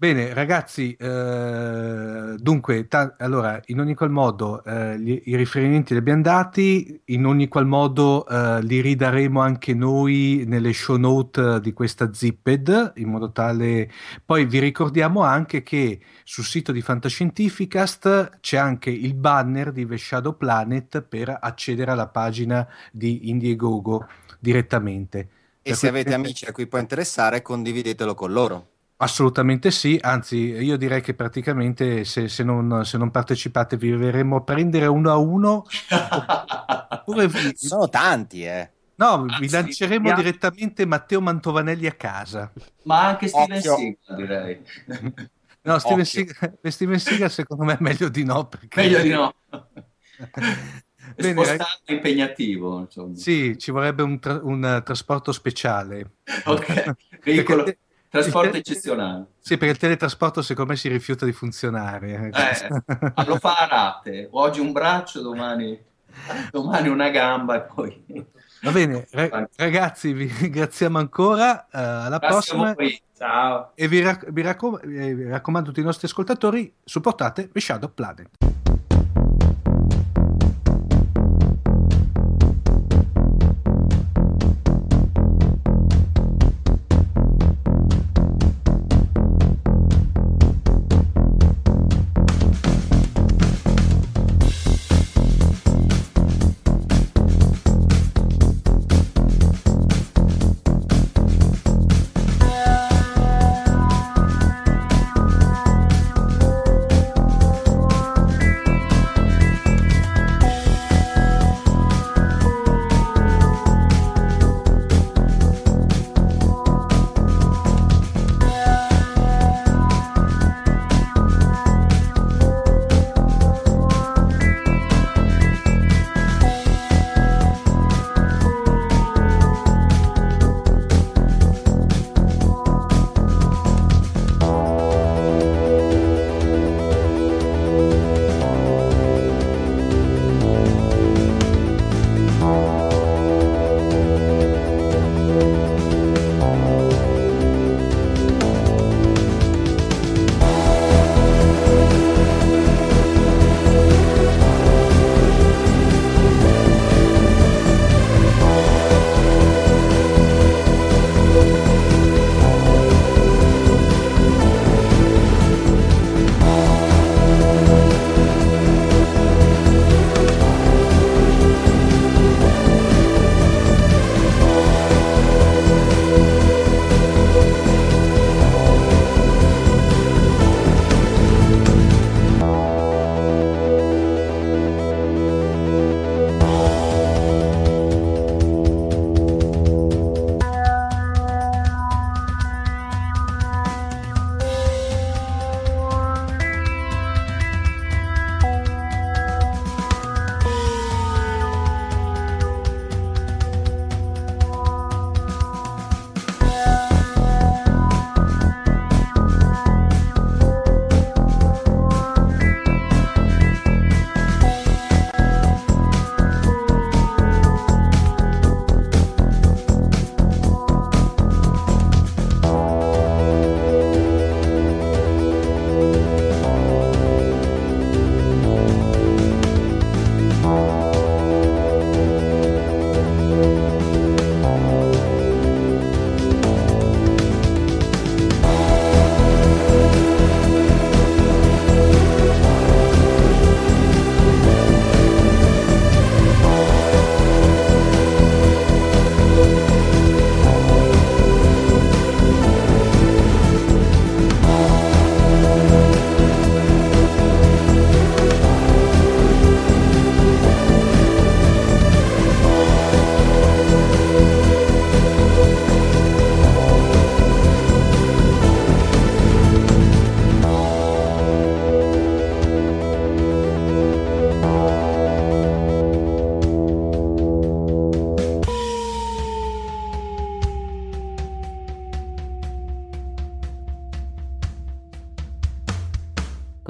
Bene, ragazzi, eh, dunque, ta- allora, in ogni qual modo eh, gli, i riferimenti li abbiamo dati, in ogni qual modo eh, li ridaremo anche noi nelle show note di questa Zipped, in modo tale... Poi vi ricordiamo anche che sul sito di Fantascientificast c'è anche il banner di The Shadow Planet per accedere alla pagina di Indiegogo direttamente. E per se avete amici a cui può interessare, condividetelo con loro. Assolutamente sì, anzi io direi che praticamente se, se, non, se non, partecipate vi verremo a prendere uno a uno. vi... Sono tanti, eh. No, vi lanceremo sì, direttamente Matteo Mantovanelli a casa. Ma anche Steven Seagal direi. No, Steven Seagal, Steven Seagal, secondo me è meglio di no. Perché... Meglio di no. Bene, è impegnativo. Insomma. Sì, ci vorrebbe un, tra- un trasporto speciale. Ok, veicolo... Perché Trasporto eccezionale. Sì, perché il teletrasporto secondo me si rifiuta di funzionare. Eh, lo fa a rate. Oggi un braccio, domani, domani una gamba e poi... Va bene, ragazzi, vi ringraziamo ancora. Uh, alla Grazie prossima. Ciao. E vi, rac- vi, raccom- eh, vi raccomando a tutti i nostri ascoltatori, supportate The Shadow Planet.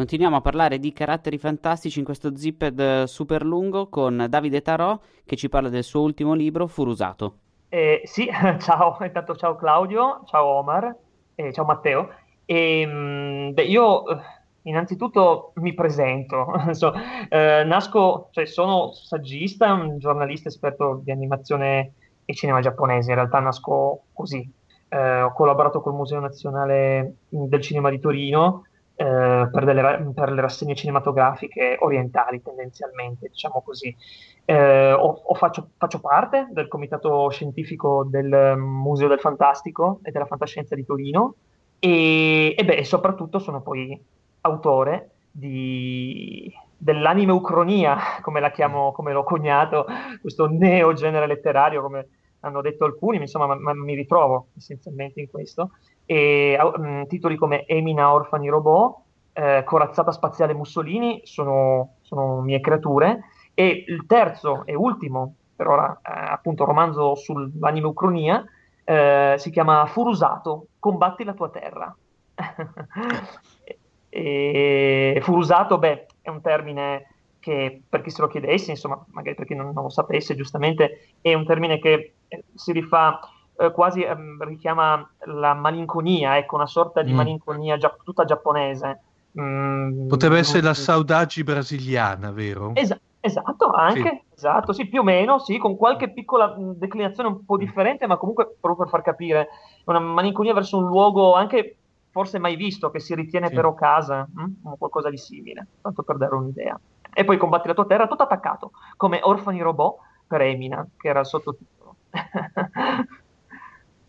Continuiamo a parlare di caratteri fantastici in questo zipped eh, super lungo con Davide Tarò che ci parla del suo ultimo libro, Furusato. Eh, sì, ciao, intanto ciao Claudio, ciao Omar, eh, ciao Matteo. E, ehm, beh, io eh, innanzitutto mi presento, so, eh, nasco, cioè sono saggista, un giornalista esperto di animazione e cinema giapponese, in realtà nasco così. Eh, ho collaborato col Museo Nazionale del Cinema di Torino eh, per, delle, per, le rassegne cinematografiche orientali tendenzialmente, diciamo così. Eh, ho, ho faccio, faccio, parte del comitato scientifico del Museo del Fantastico e della Fantascienza di Torino e, e beh, soprattutto sono poi autore di, dell'anime ucronia, come la chiamo, come l'ho cognato, questo neogenere letterario, come hanno detto alcuni, insomma, ma, ma mi ritrovo essenzialmente in questo e um, titoli come Emina Orfani Robot, eh, Corazzata Spaziale Mussolini sono, sono, mie creature e il terzo e ultimo, per ora eh, appunto romanzo sull'anime Ucronia, eh, si chiama Furusato, Combatti la tua terra. e, Furusato, beh, è un termine che per chi se lo chiedesse, insomma, magari per chi non, non lo sapesse, giustamente, è un termine che eh, si rifà eh, quasi ehm, richiama la malinconia, ecco, una sorta di mm. malinconia gia- tutta giapponese. Mm, Potrebbe essere la saudagi brasiliana, vero? Es- esatto, anche, sì. esatto, sì, più o meno, sì, con qualche piccola mm, declinazione un po' differente, ma comunque proprio per far capire, una malinconia verso un luogo anche forse mai visto, che si ritiene sì. però casa, hm? o qualcosa di simile, tanto per dare un'idea. E poi combatti la tua terra, tutto attaccato, come Orfani Robot per Emina, che era il sottotitolo.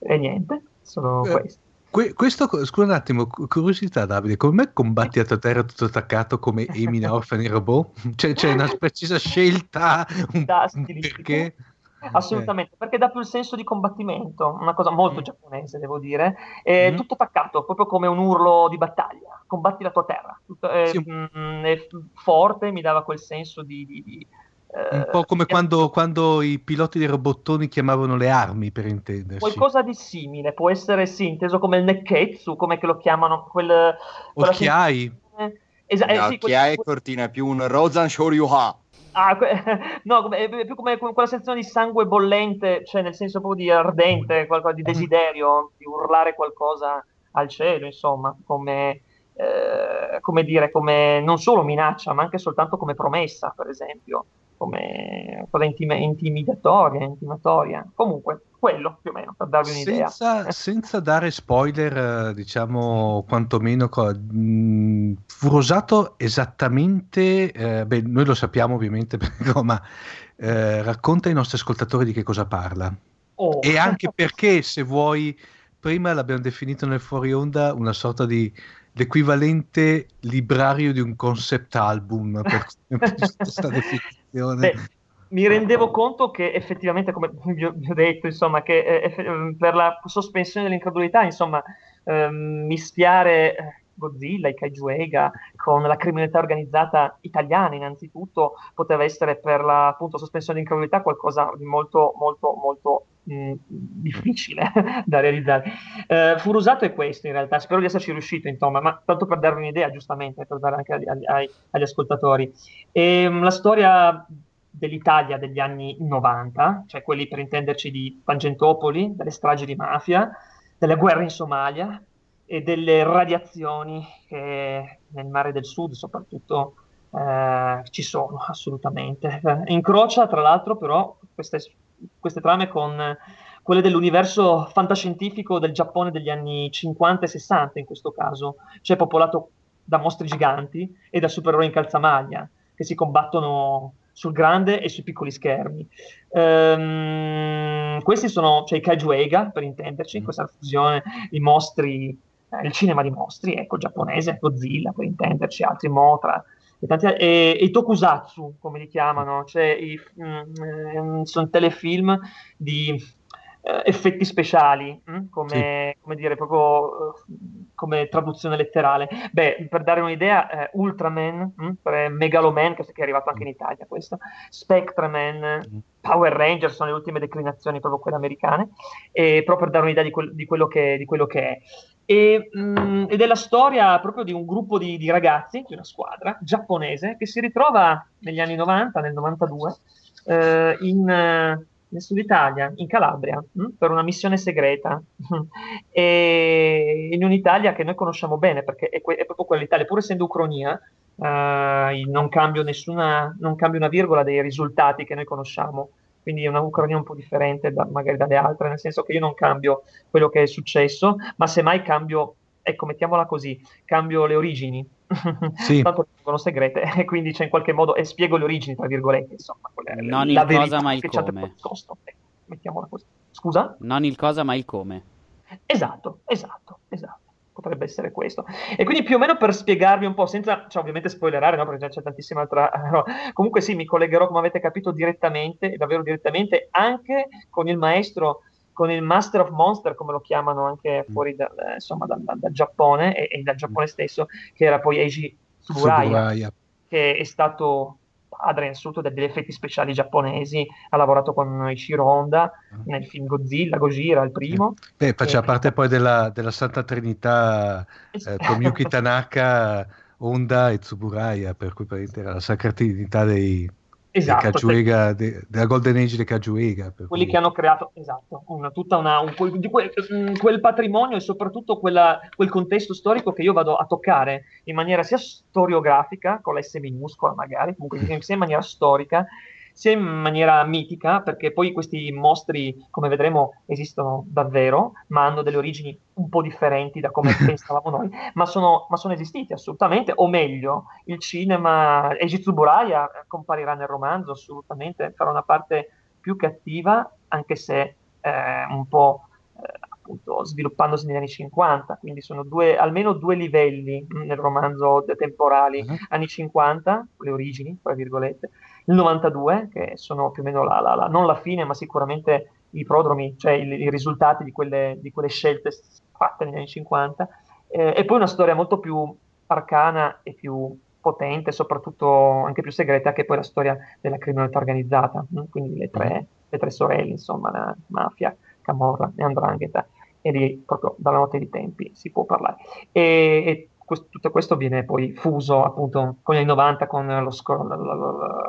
E niente, sono eh, questi. Que- questo, scusa un attimo, curiosità Davide, come combatti a terra tutto attaccato come Emina Orphan Robot? Cioè, c'è una precisa scelta, un, perché? Assolutamente, perché dà più il senso di combattimento, una cosa molto mm. giapponese devo dire, è mm. tutto attaccato, proprio come un urlo di battaglia, combatti la tua terra, tutto, è, sì. mh, mm, è forte, mi dava quel senso di, di, di un po' come quando, quando, i piloti dei robottoni chiamavano le armi, per intenderci. Qualcosa di simile, può essere sì, inteso come il nekketsu, come che lo chiamano. Quel, occhiai. Esa- eh, sì, occhiai quel... cortina, è più un Rozan Shoryuha. Ah, que- no, è più come quella sensazione di sangue bollente, cioè nel senso proprio di ardente, qualcosa di desiderio, di urlare qualcosa al cielo, insomma, come, eh, come dire, come non solo minaccia, ma anche soltanto come promessa, per esempio come cosa intim- intimidatoria, intimatoria. Comunque, quello più o meno, per darvi un'idea. Senza, senza dare spoiler, diciamo, quantomeno, co- mh, Furosato esattamente, eh, beh, noi lo sappiamo ovviamente, però, ma eh, racconta ai nostri ascoltatori di che cosa parla. Oh. E anche perché, se vuoi, prima l'abbiamo definito nel fuori onda una sorta di l'equivalente librario di un concept album per questa definizione. Beh, mi rendevo conto che effettivamente, come vi ho, detto, insomma, che eh, per la sospensione dell'incredulità, insomma, ehm, mischiare eh, Godzilla, i Kaiju Ega, con la criminalità organizzata italiana innanzitutto, poteva essere per la appunto, sospensione di incredulità qualcosa di molto, molto, molto mh, difficile da realizzare. Uh, Furusato è questo in realtà, spero di esserci riuscito, insomma, ma tanto per darvi un'idea, giustamente, per dare anche agli, agli, agli ascoltatori. E, um, la storia dell'Italia degli anni 90, cioè quelli per intenderci di Tangentopoli, delle stragi di mafia, delle guerre in Somalia, e delle radiazioni che nel mare del sud soprattutto eh, ci sono assolutamente. Eh, incrocia tra l'altro però queste, queste trame con quelle dell'universo fantascientifico del Giappone degli anni 50 e 60 in questo caso, cioè popolato da mostri giganti e da supereroi in calzamaglia che si combattono sul grande e sui piccoli schermi. Um, questi sono cioè, i Kaiju Eiga, per intenderci, mm. questa fusione di mostri eh, il cinema di mostri, ecco, giapponese, Godzilla, per intenderci, altri Motra, e, tanti, e, e i tokusatsu, come li chiamano, cioè i, mm, sono telefilm di effetti speciali, mm? come, sì. come, dire, proprio uh, come traduzione letterale. Beh, per dare un'idea, eh, Ultraman, mh, hm, Megaloman, che è arrivato anche in Italia questo, Spectraman, mm. Power Ranger sono le ultime declinazioni, proprio quelle americane, e proprio per dare un'idea di, quel, di, quello, che, di quello, che, è. E, mh, mm, ed è la storia proprio di un gruppo di, di, ragazzi, di una squadra giapponese, che si ritrova negli anni 90, nel 92, eh, in nel sud Italia, in Calabria? Hm, per una missione segreta, e in un'Italia che noi conosciamo bene, perché è, que- è proprio quell'Italia, pur essendo Ucronia, uh, non, cambio nessuna, non cambio una virgola dei risultati che noi conosciamo, quindi è una Ucronia un po' differente da, magari dalle altre, nel senso che io non cambio quello che è successo, ma semmai cambio, ecco, mettiamola così, cambio le origini, sì. tanto sono segrete e quindi c'è in qualche modo e spiego le origini tra virgolette insomma non il cosa ma il come eh, mettiamola così scusa? non il cosa ma il come esatto esatto esatto potrebbe essere questo e quindi più o meno per spiegarvi un po' senza cioè, ovviamente spoilerare no? perché c'è tantissima altra no? comunque sì mi collegherò come avete capito direttamente davvero direttamente anche con il maestro con il Master of Monster, come lo chiamano anche mm. fuori dal, insomma, dal, dal, dal Giappone e, e, dal Giappone stesso, che era poi Eiji Tsuburaya, che è stato padre innanzitutto degli effetti speciali giapponesi, ha lavorato con Ishiro Honda mm. nel film Godzilla, Gojira, il primo. Beh, faceva e... parte poi della, della Santa Trinità eh, Tomiyuki Tanaka, Honda e Tsuburaya, per cui era la Sacra Trinità dei, esatto, Cagiuega, cioè, de, della Golden Age di Cagiuega. Quelli cui... che hanno creato, esatto, una, tutta una, un, quel, mm, quel, patrimonio e soprattutto quella, quel contesto storico che io vado a toccare in maniera sia storiografica, con la S minuscola magari, comunque sia in maniera storica, sia in maniera mitica, perché poi questi mostri, come vedremo, esistono davvero, ma hanno delle origini un po' differenti da come pensavamo noi, ma sono, ma sono, esistiti assolutamente, o meglio, il cinema, Eiji Tsuburaya comparirà nel romanzo assolutamente, farà una parte più cattiva, anche se eh, un po' eh, appunto sviluppandosi negli anni 50, quindi sono due, almeno due livelli mm, nel romanzo temporali, uh-huh. anni 50, le origini, tra virgolette, il 92, che sono più o meno la, la, la, non la fine, ma sicuramente i prodromi, cioè i, i risultati di quelle, di quelle, scelte fatte negli anni 50, eh, e poi una storia molto più arcana e più potente, soprattutto anche più segreta, che è poi la storia della criminalità organizzata, quindi le tre, le tre, sorelle, insomma, la mafia, Camorra e Andrangheta, e lì proprio dalla notte dei tempi si può parlare. E, e questo, tutto questo viene poi fuso appunto con gli anni 90 con lo, scor- lo, lo,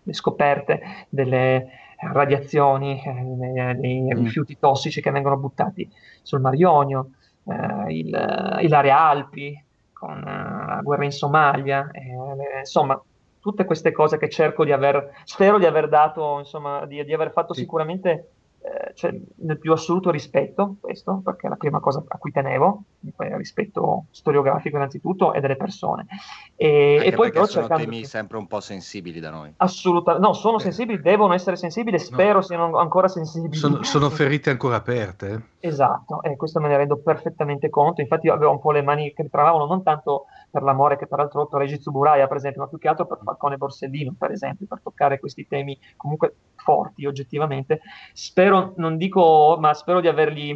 le scoperte delle radiazioni, eh, dei mm. rifiuti tossici che vengono buttati sul Mar Ionio, eh, il, Alpi, con uh, la guerra in Somalia, eh, insomma, tutte queste cose che cerco di aver, spero di aver dato, insomma, di, di aver fatto sì. sicuramente eh, cioè, nel più assoluto rispetto, questo, perché è la prima cosa a cui tenevo, rispetto storiografico innanzitutto e delle persone. E, e poi però sono temi di... sempre un po' sensibili da noi. Assolutamente, no, sono sensibili, devono essere sensibili, spero no. siano ancora sensibili. Sono, sono ferite ancora aperte. Esatto, e questo me ne rendo perfettamente conto, infatti io avevo un po' le mani che mi travavano non tanto per l'amore che peraltro ho Regis Tsuburaya, per esempio, ma più che altro per Falcone Borsellino, per esempio, per toccare questi temi comunque forti oggettivamente. Spero, non dico, ma spero di averli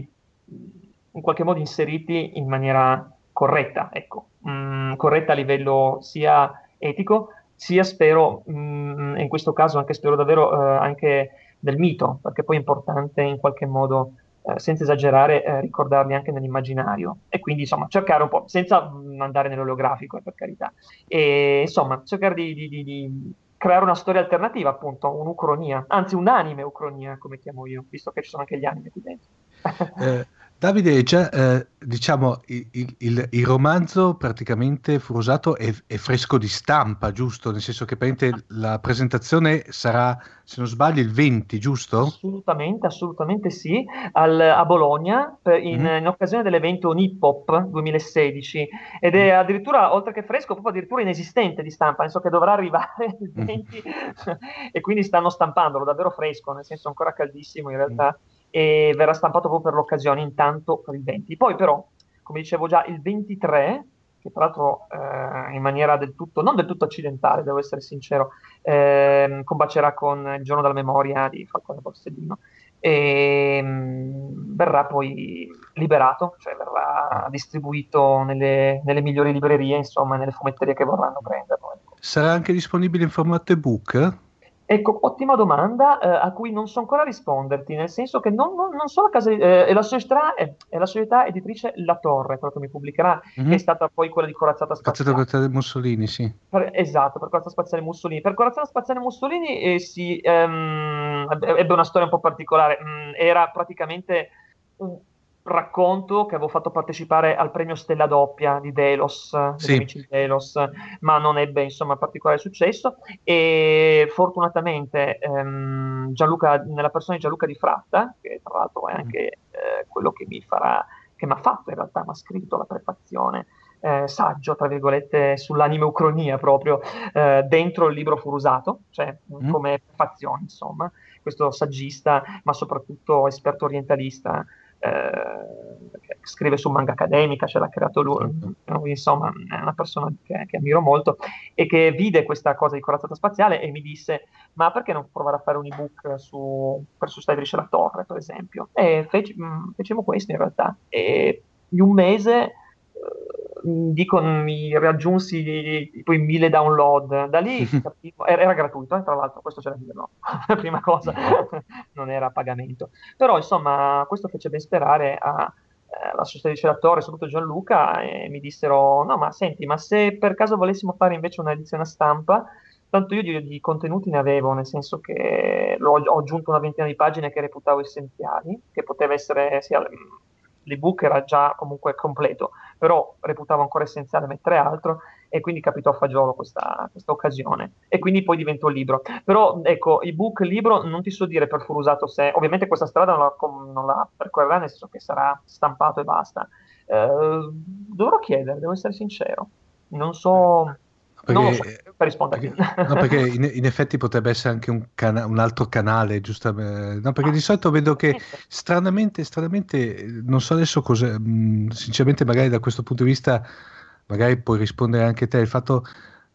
in qualche modo inseriti in maniera corretta, ecco, mm, corretta a livello sia etico, sia spero, mm, in questo caso anche spero davvero eh, anche del mito, perché poi è importante in qualche modo eh, senza esagerare, eh, ricordarli anche nell'immaginario. E quindi, insomma, cercare un po', senza andare nell'olografico, eh, per carità, e insomma, cercare di, di, di, creare una storia alternativa, appunto, un'ucronia, anzi un'anime ucronia, come chiamo io, visto che ci sono anche gli anime qui dentro. eh, Davide, già, eh, diciamo, il, il, il, romanzo praticamente Furosato è, è, fresco di stampa, giusto? Nel senso che la presentazione sarà, se non sbaglio, il 20, giusto? Assolutamente, assolutamente sì, Al, a Bologna, in, mm. in, occasione dell'evento Nippop 2016, ed è mm. addirittura, oltre che fresco, proprio addirittura inesistente di stampa, penso che dovrà arrivare il 20, mm. e quindi stanno stampandolo davvero fresco, nel senso ancora caldissimo in realtà. Mm e verrà stampato proprio per l'occasione, intanto per il 20. Poi però, come dicevo già, il 23, che tra l'altro eh, in maniera del tutto, non del tutto accidentale, devo essere sincero, eh, combacerà con il giorno della memoria di Falcone Borsellino. e mh, mm, verrà poi liberato, cioè verrà distribuito nelle, nelle, migliori librerie, insomma, nelle fumetterie che vorranno prenderlo. Sarà anche disponibile in formato ebook? Ecco, ottima domanda eh, a cui non so ancora risponderti, nel senso che non, non, non so la casa, eh, è, la società, è, è, la società, editrice La Torre, quello che mi pubblicherà, mm-hmm. che è stata poi quella di Corazzata Spaziale. Corazzata Mussolini, sì. Per, esatto, per Corazzata Spaziale Mussolini. Per Corazzata Spaziale Mussolini eh, si, ehm, ebbe una storia un po' particolare, mm, era praticamente un, racconto che avevo fatto partecipare al premio Stella Doppia di Delos, sì. amici di Delos, ma non ebbe insomma particolare successo e fortunatamente ehm, Gianluca, nella persona di Gianluca Di Fratta, che tra l'altro è anche eh, quello che mi farà, che mi ha fatto in realtà, mi ha scritto la prefazione, eh, saggio, tra virgolette, sull'anime ucronia proprio, eh, dentro il libro Furusato, cioè mm. come prefazione insomma, questo saggista, ma soprattutto esperto orientalista, eh, scrive su manga accademica, ce l'ha creato lui, certo. insomma è una persona che, che, ammiro molto e che vide questa cosa di corazzata spaziale e mi disse ma perché non provare a fare un ebook su, per su Stadrice la Torre per esempio e feci, mh, mm, fecimo questo in realtà e in un mese dico mi raggiunsi tipo in mille download. Da lì capivo, era, era, gratuito eh, tra l'altro questo c'era dirlo la prima cosa non era a pagamento. Però insomma questo fece ben sperare a eh, la società di Celatore, soprattutto Gianluca, e mi dissero: No, ma senti, ma se per caso volessimo fare invece un'edizione a stampa, tanto io di, di contenuti ne avevo, nel senso che ho aggiunto una ventina di pagine che reputavo essenziali, che poteva essere sia l'ebook era già comunque completo, però reputavo ancora essenziale mettere altro e quindi capitò a fagiolo questa, questa occasione e quindi poi diventò libro. Però ecco, ebook, libro, non ti so dire per Furusato se, ovviamente questa strada non la, non la percorrerà nel senso che sarà stampato e basta. Eh, dovrò chiedere, devo essere sincero. Non so perché, non so, per rispondere. Perché, no, perché in, in, effetti potrebbe essere anche un, cana- un altro canale, giustamente. No, perché ah, di solito vedo che stranamente, stranamente, non so adesso cosa, sinceramente magari da questo punto di vista, magari puoi rispondere anche te, il fatto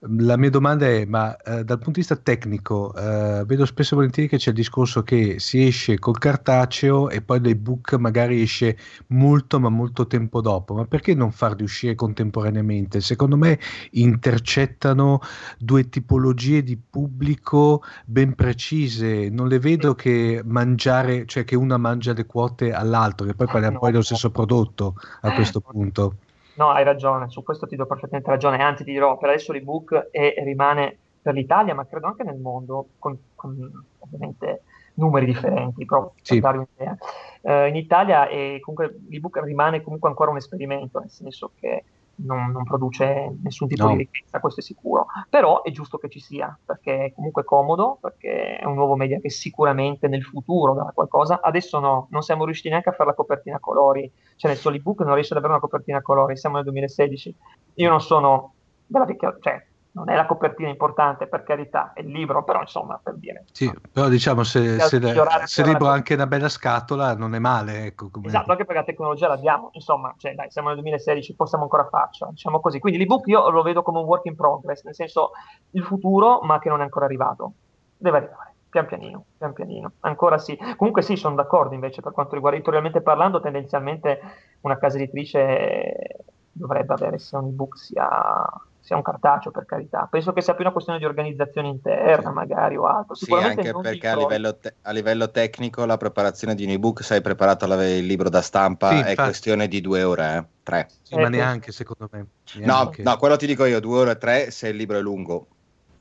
la mia domanda è, ma eh, dal punto di vista tecnico, eh, vedo spesso e volentieri che c'è il discorso che si esce col cartaceo e poi l'ebook magari esce molto ma molto tempo dopo, ma perché non farli uscire contemporaneamente? Secondo me intercettano due tipologie di pubblico ben precise, non le vedo che mangiare, cioè che una mangia le quote all'altro, che poi parliamo poi dello stesso prodotto a questo punto. No, hai ragione, su questo ti do perfettamente ragione, anzi ti dirò, per adesso l'ebook è, rimane per l'Italia, ma credo anche nel mondo, con, con ovviamente numeri differenti, però sì. per darvi un'idea. Uh, in Italia è, comunque, l'ebook rimane comunque ancora un esperimento, nel senso che non, non, produce nessun tipo no. di ricchezza, questo è sicuro. Però è giusto che ci sia, perché è comunque comodo, perché è un nuovo media che sicuramente nel futuro darà qualcosa. Adesso no, non siamo riusciti neanche a fare la copertina a colori, cioè nel solo ebook non riesce ad avere una copertina a colori, siamo nel 2016. Io non sono della vecchia, cioè non è la copertina importante per carità, è il libro, però insomma per dire. Sì, però diciamo se, se, se il libro ha anche una bella scatola non è male. Ecco, come... Esatto, anche perché la tecnologia l'abbiamo, insomma, cioè, dai, siamo nel 2016, possiamo ancora farcela, diciamo così. Quindi l'ebook io lo vedo come un work in progress, nel senso il futuro, ma che non è ancora arrivato. Deve arrivare. Pian pianino, pian pianino, ancora sì. Comunque sì, sono d'accordo invece per quanto riguarda editorialmente parlando, tendenzialmente una casa editrice dovrebbe avere sia un ebook sia sia un cartaceo per carità. Penso che sia più una questione di organizzazione interna, sì. magari o altro. Sì, anche perché a livello, te- a livello, tecnico la preparazione di un ebook, sei preparato il libro da stampa, sì, è questione di due ore, eh? tre. Sì, ma neanche secondo me. Neanche. No, no, quello ti dico io, due ore e tre se il libro è lungo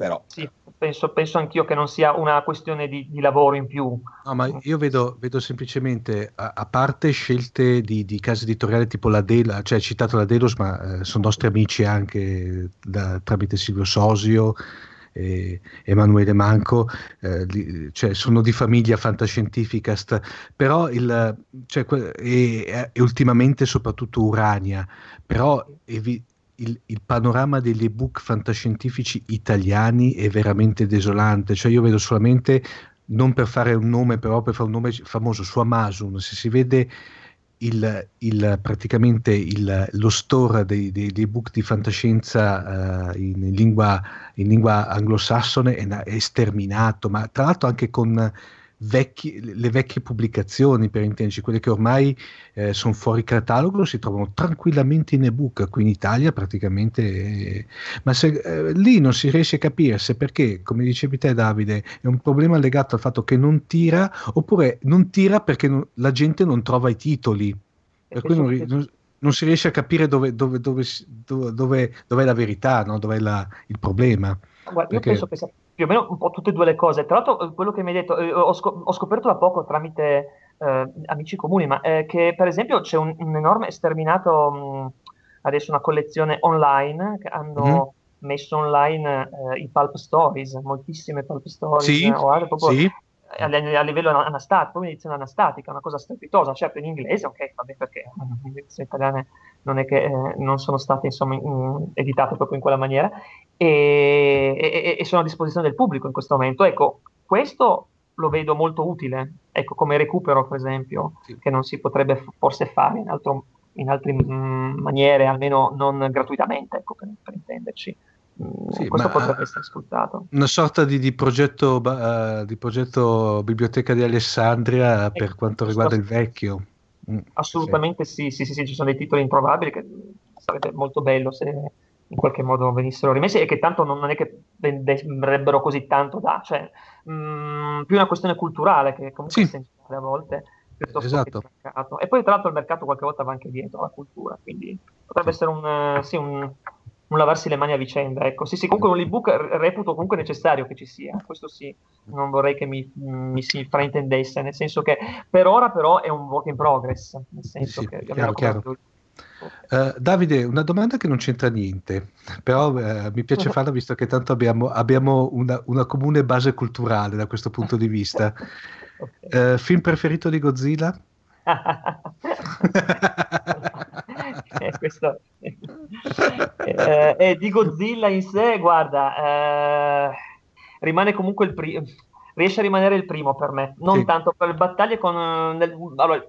però. Sì, penso, penso anch'io che non sia una questione di, di lavoro in più. No, ma io vedo, vedo semplicemente, a, a, parte scelte di, di case editoriali tipo la Dela, cioè citato la Delos, ma eh, sono nostri amici anche da, tramite Silvio Sosio. E Emanuele Manco, eh, li, cioè sono di famiglia fantascientificast, però il, cioè, e, e, ultimamente soprattutto Urania, però evi, il, il, panorama degli ebook fantascientifici italiani è veramente desolante. Cioè, io vedo solamente, non per fare un nome, però per fare un nome famoso su Amazon, se si vede il, il, praticamente il, lo store dei, dei, dei, ebook di fantascienza uh, in, lingua, in, lingua, anglosassone è, è, sterminato, ma tra l'altro anche con vecchi, le vecchie pubblicazioni, per intenderci, quelle che ormai eh, sono fuori catalogo, si trovano tranquillamente in ebook, qui in Italia praticamente, eh, ma se, eh, lì non si riesce a capire se perché, come dicevi te Davide, è un problema legato al fatto che non tira, oppure non tira perché non, la gente non trova i titoli, per cui non, non, non, si riesce a capire dove, dove, dove, dove è la verità, no? dove è la, il problema. Guarda, perché... io penso che sia più o meno un po' tutte e due le cose. Tra l'altro, eh, quello che mi hai detto, eh, ho, scop- ho, scoperto da poco tramite eh, amici comuni, ma eh, che per esempio c'è un, un enorme sterminato, mh, adesso una collezione online, che hanno mm-hmm. messo online eh, i pulp stories, moltissime pulp stories, sì, guarda, proprio sì. a, a, livello anastatico, come edizione anastatica, una cosa strepitosa, certo in inglese, ok, vabbè perché le edizioni italiane non è che eh, non sono state insomma in, editate proprio in quella maniera e, e, e, sono a disposizione del pubblico in questo momento. Ecco, questo lo vedo molto utile, ecco, come recupero per esempio, sì. che non si potrebbe forse fare in, altro, in altre mm, maniere, almeno non gratuitamente, ecco, per, per intenderci. Mm, sì, questo potrebbe essere sfruttato. Una sorta di, di, progetto, uh, di progetto Biblioteca di Alessandria ecco, per quanto riguarda il vecchio. Mm, Assolutamente sì. Sì, sì, sì, ci sono dei titoli improbabili che sarebbe molto bello se in qualche modo venissero rimessi e che tanto non, non è che venderebbero così tanto da, cioè mh, mm, più una questione culturale che comunque sì. è essenziale a volte esatto. E poi tra l'altro il mercato qualche volta va anche dietro alla cultura, quindi potrebbe sì. essere un, uh, sì, un, un, lavarsi le mani a vicenda. Ecco. Sì, sì, comunque un ebook reputo comunque necessario che ci sia, questo sì, non vorrei che mi, mi si fraintendesse, nel senso che per ora però è un work in progress, nel senso sì, che chiaro, chiaro. Uh, Davide, una domanda che non c'entra niente, però uh, mi piace farla visto che tanto abbiamo, abbiamo una, una, comune base culturale da questo punto di vista. okay. uh, film preferito di Godzilla? eh, questo... eh, di Godzilla in sé, guarda, rimane comunque il primo, riesce a rimanere il primo per me, non sì. tanto per le battaglie con... Nel, allora,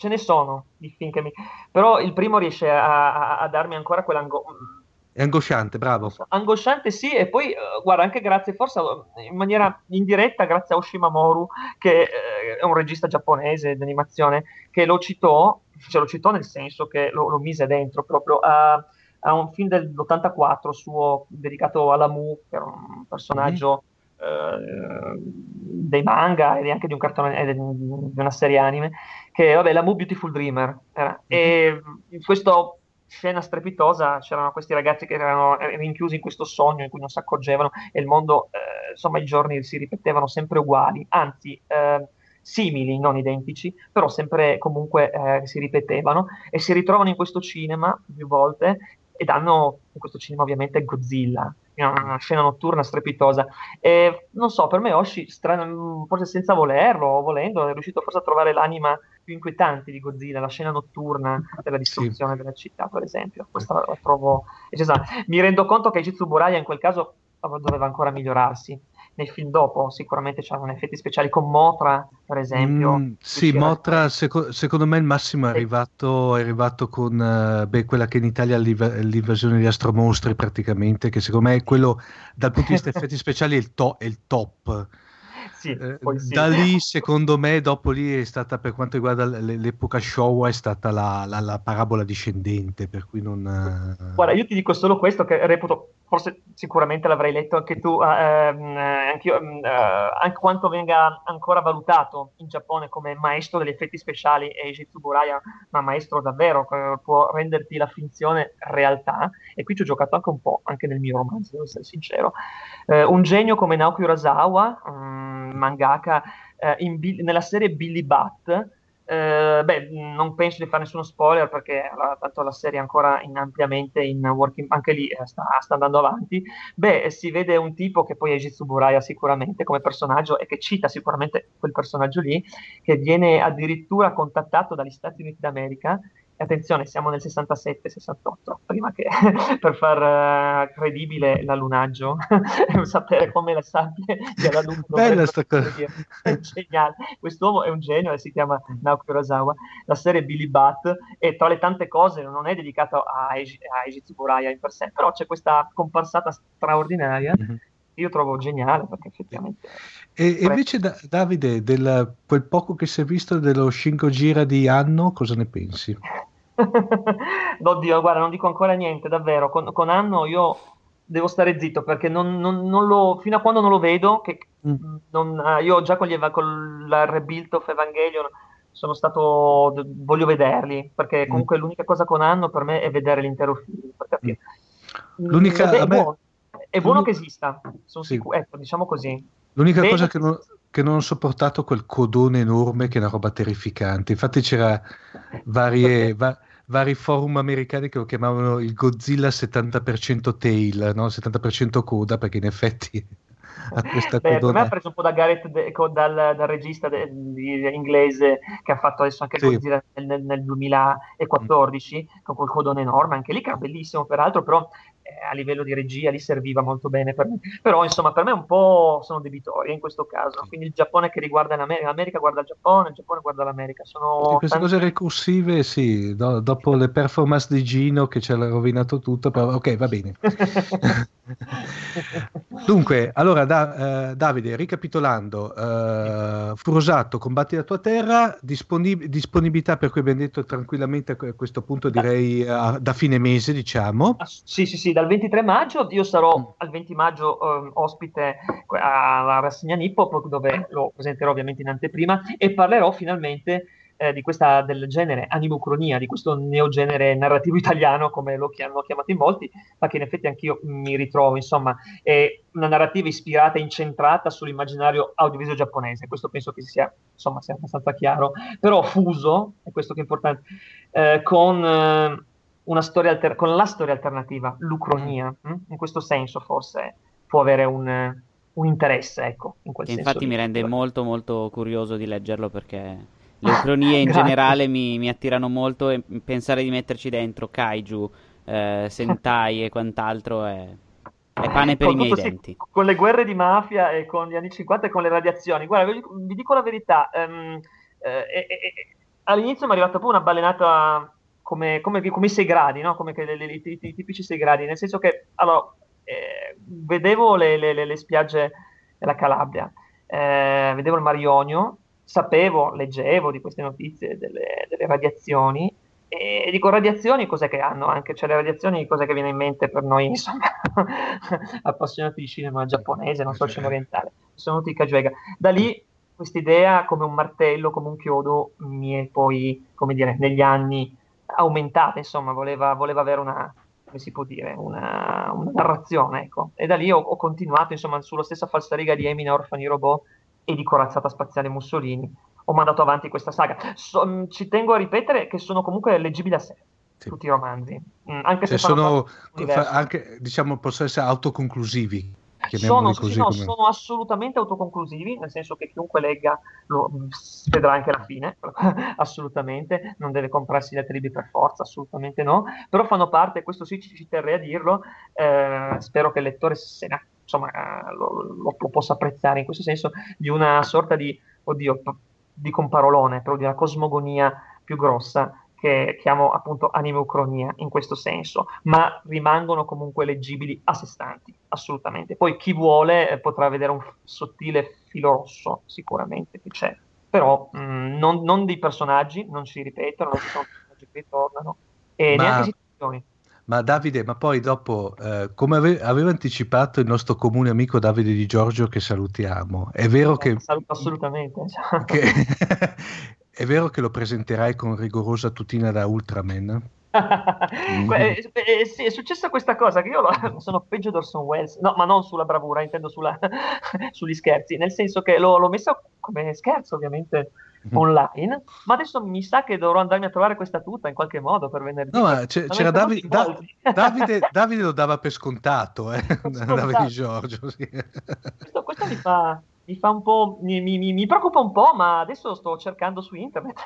ce ne sono di film che mi... però il primo riesce a, a, a darmi ancora quell'angoscia. È angosciante, bravo. Angosciante sì, e poi uh, guarda, anche grazie, forse in maniera indiretta, grazie a Oshimamoru, che uh, è un regista giapponese d'animazione, che lo citò, cioè lo citò nel senso che lo, lo mise dentro proprio a, a, un film dell'84 suo dedicato alla Mu, che era un personaggio mm eh, dei manga e anche di un cartone eh, di una serie anime che vabbè la Mu Beautiful Dreamer era. e in questa scena strepitosa c'erano questi ragazzi che erano rinchiusi in questo sogno in cui non si accorgevano e il mondo eh, insomma i giorni si ripetevano sempre uguali anzi eh, simili, non identici, però sempre comunque eh, si ripetevano e si ritrovano in questo cinema più volte ed hanno in questo cinema ovviamente Godzilla, una scena notturna strepitosa. E non so, per me Oshi, stran- forse senza volerlo o volendo, è riuscito forse a trovare l'anima più inquietante di Godzilla, la scena notturna della distruzione sì. della città, per esempio. Questa la, la trovo eccezionale. Mi rendo conto che Jitsuburaya in quel caso doveva ancora migliorarsi nei film dopo sicuramente c'erano effetti speciali con Motra per esempio. Mm, sì Motra seco- secondo me il massimo è arrivato, è arrivato con uh, beh, quella che in Italia è l'invasione di astromostri praticamente che secondo me è quello dal punto di vista effetti speciali è il, to- è il top. Sì, eh, sì. Da lì, secondo me, dopo lì è stata, per quanto riguarda l'epoca Showa, è stata la, la, la parabola discendente, per cui non... Eh, Guarda, io ti dico solo questo, che reputo, forse sicuramente l'avrai letto anche tu, eh, ehm, anch'io, eh, anche quanto venga ancora valutato in Giappone come maestro degli effetti speciali Eiji Tsuburaya, ma maestro davvero, può renderti la finzione realtà, e qui ci ho giocato anche un po', anche nel mio romanzo, devo essere sincero. Eh, un genio come Naoki Urasawa, um, mangaka, eh, in, nella serie Billy Bat. Eh, beh, non penso di fare nessuno spoiler perché la, tanto la serie è ancora in, ampiamente in working, anche lì eh, sta, sta, andando avanti. Beh, si vede un tipo che poi è Jitsuburaya sicuramente come personaggio e che cita sicuramente quel personaggio lì, che viene addirittura contattato dagli Stati Uniti d'America attenzione, siamo nel 67-68, prima che per far uh, credibile l'allunaggio, sapere come la sabbia sia lungo. Bella sta cosa. Geniale. Quest'uomo è un genio e si chiama Naoki Urasawa. La serie Billy Bat e tra le tante cose non è dedicato a, Eiji, a Eiji Tsuburaya in per sé, però c'è questa comparsata straordinaria mm-hmm. io trovo geniale perché effettivamente... E, e invece da, Davide, del, quel poco che si è visto dello Shinko Gira di Anno, cosa ne pensi? Oddio, guarda, non dico ancora niente, davvero. Con, con Anno io devo stare zitto perché non, non, non lo, fino a quando non lo vedo, che mm. non, uh, io già con, gli, con il Rebuild of Evangelion sono stato, voglio vederli, perché mm. comunque mm. l'unica cosa con Anno per me è vedere l'intero film, per capire. Mm. L'unica, Vabbè, è, buono, è buono che esista, sono sì. sicuro, ecco, diciamo così. L'unica Bene. cosa che non, che non ho sopportato quel codone enorme che è una roba terrificante. Infatti c'era varie, va, vari forum americani che lo chiamavano il Godzilla 70% tail, no? 70% coda, perché in effetti ha questa Beh, codona. Me ha preso un po' da Gareth, de, dal, dal, regista de, di, inglese che ha fatto adesso anche sì. Godzilla nel, nel 2014, mm. con quel codone enorme, anche lì che era bellissimo peraltro, però eh, a livello di regia li serviva molto bene per me. Però insomma per me un po' sono debitori in questo caso. Quindi il Giappone che riguarda l'America, l'America guarda il Giappone, il Giappone guarda l'America. Sono queste tanti... cose recursive, sì, do, dopo le performance di Gino che ci ha rovinato tutto, però ok, va bene. Dunque, allora da, eh, Davide, ricapitolando, eh, Furosato, combatti la tua terra, disponib- disponibilità per cui abbiamo detto tranquillamente a questo punto direi eh, da fine mese, diciamo. Ah, sì, sì, sì, dal 23 maggio io sarò mm. al 20 maggio eh, ospite alla rassegna Nippo, dove lo presenterò ovviamente in anteprima e parlerò finalmente eh, di questa del genere animocronia, di questo neogenere narrativo italiano, come lo hanno chiamato in molti, ma che in effetti anch'io mi ritrovo, insomma, è una narrativa ispirata e incentrata sull'immaginario audiovisivo giapponese, questo penso che sia, insomma, sia abbastanza chiaro, però fuso, è questo che è importante, eh, con... Eh, una storia alter- con la storia alternativa, l'Ucronia, mm. hm? in questo senso forse può avere un, un interesse, ecco, in quel senso. Infatti mi rende molto molto curioso di leggerlo perché le ucronie in generale mi, mi, attirano molto e pensare di metterci dentro kaiju, eh, sentai e quant'altro è, è pane per con i miei denti. Con le guerre di mafia e con gli anni 50 e con le radiazioni, guarda, vi, vi dico la verità, um, eh, eh, all'inizio mi è arrivata pure una balenata come, come, come, i 6 gradi, no? come le, le, i, i, tipici 6 gradi, nel senso che allora, eh, vedevo le, le, le, spiagge della Calabria, eh, vedevo il Mar Ionio, sapevo, leggevo di queste notizie delle, delle radiazioni e dico radiazioni cos'è che hanno anche, cioè le radiazioni cos'è che viene in mente per noi insomma appassionati di cinema giapponese, non so cinema orientale, sono tutti Kajuega. Da lì questa idea come un martello, come un chiodo mi è poi, come dire, negli anni aumentata, insomma, voleva, voleva avere una, come si può dire, una, una narrazione, ecco. E da lì ho, ho, continuato, insomma, sulla stessa falsariga di Emina, Orfani Robot e di Corazzata Spaziale Mussolini. Ho mandato avanti questa saga. So, mm, ci tengo a ripetere che sono comunque leggibili a sé. Sì. Tutti i romanzi, mm, anche se cioè, sono anche, diciamo, possono essere autoconclusivi sono, sì, no, sono assolutamente autoconclusivi, nel senso che chiunque legga lo, vedrà anche la fine, assolutamente, non deve comprarsi altri libri per forza, assolutamente no, però fanno parte, questo sì ci, ci terrei a dirlo, eh, spero che il lettore se ne, insomma, eh, lo, lo, lo, possa apprezzare in questo senso, di una sorta di, oddio, di comparolone, però di una cosmogonia più grossa che chiamo appunto animeucronia in questo senso, ma rimangono comunque leggibili a sé stanti, assolutamente. Poi chi vuole eh, potrà vedere un sottile filo rosso, sicuramente che c'è, però mh, mm, non, non, dei personaggi, non si ripetono, non ci sono personaggi che ritornano, e ma... neanche situazioni. Ma Davide, ma poi dopo, eh, come ave- aveva anticipato il nostro comune amico Davide Di Giorgio, che salutiamo, è vero eh, che... Saluto assolutamente. Che, È vero che lo presenterai con rigorosa tutina da Ultraman? eh, eh, sì, è successa questa cosa che io lo, sono peggio d'Orson Welles, no, ma non sulla bravura, intendo sulla, sugli scherzi, nel senso che l'ho, l'ho messo come scherzo ovviamente. online, ma adesso mi sa che dovrò andarmi a trovare questa tuta in qualche modo per venerdì. No, ma c'era, c'era Davi, da, Davide, Davide, lo dava per scontato, eh? Davide Giorgio. Sì. Questo, questo mi fa mi fa un po', mi, mi, mi, preoccupa un po', ma adesso sto cercando su internet.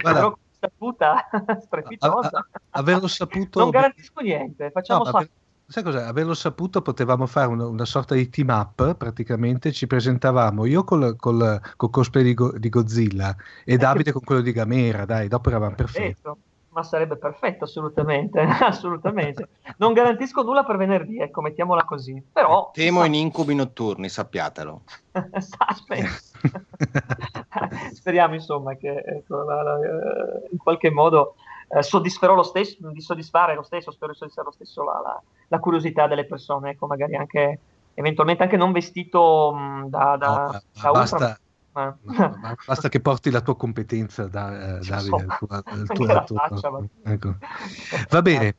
Guarda, questa puta strepitosa. A, a, averlo saputo... non garantisco niente, facciamo no, Sai cosa? Averlo saputo potevamo fare una, una, sorta di team up, praticamente ci presentavamo io col, col, col cosplay di, Go, di, Godzilla e Davide con quello di Gamera, dai, dopo eravamo perfetti. Ma sarebbe perfetto, assolutamente, assolutamente. Non garantisco nulla per venerdì, ecco, mettiamola così. Però, Temo in incubi notturni, sappiatelo. Speriamo, insomma, che ecco, la, la, eh, in qualche modo eh, soddisferò lo stesso, di soddisfare lo stesso, spero di soddisfare lo stesso la, la curiosità delle persone, ecco, magari anche eventualmente anche non vestito mh, da, da, no, da basta, ultra, ma... no, basta che porti la tua competenza, da, eh, Davide. Il tuo, il tuo, il tuo, faccia, ecco. Va bene,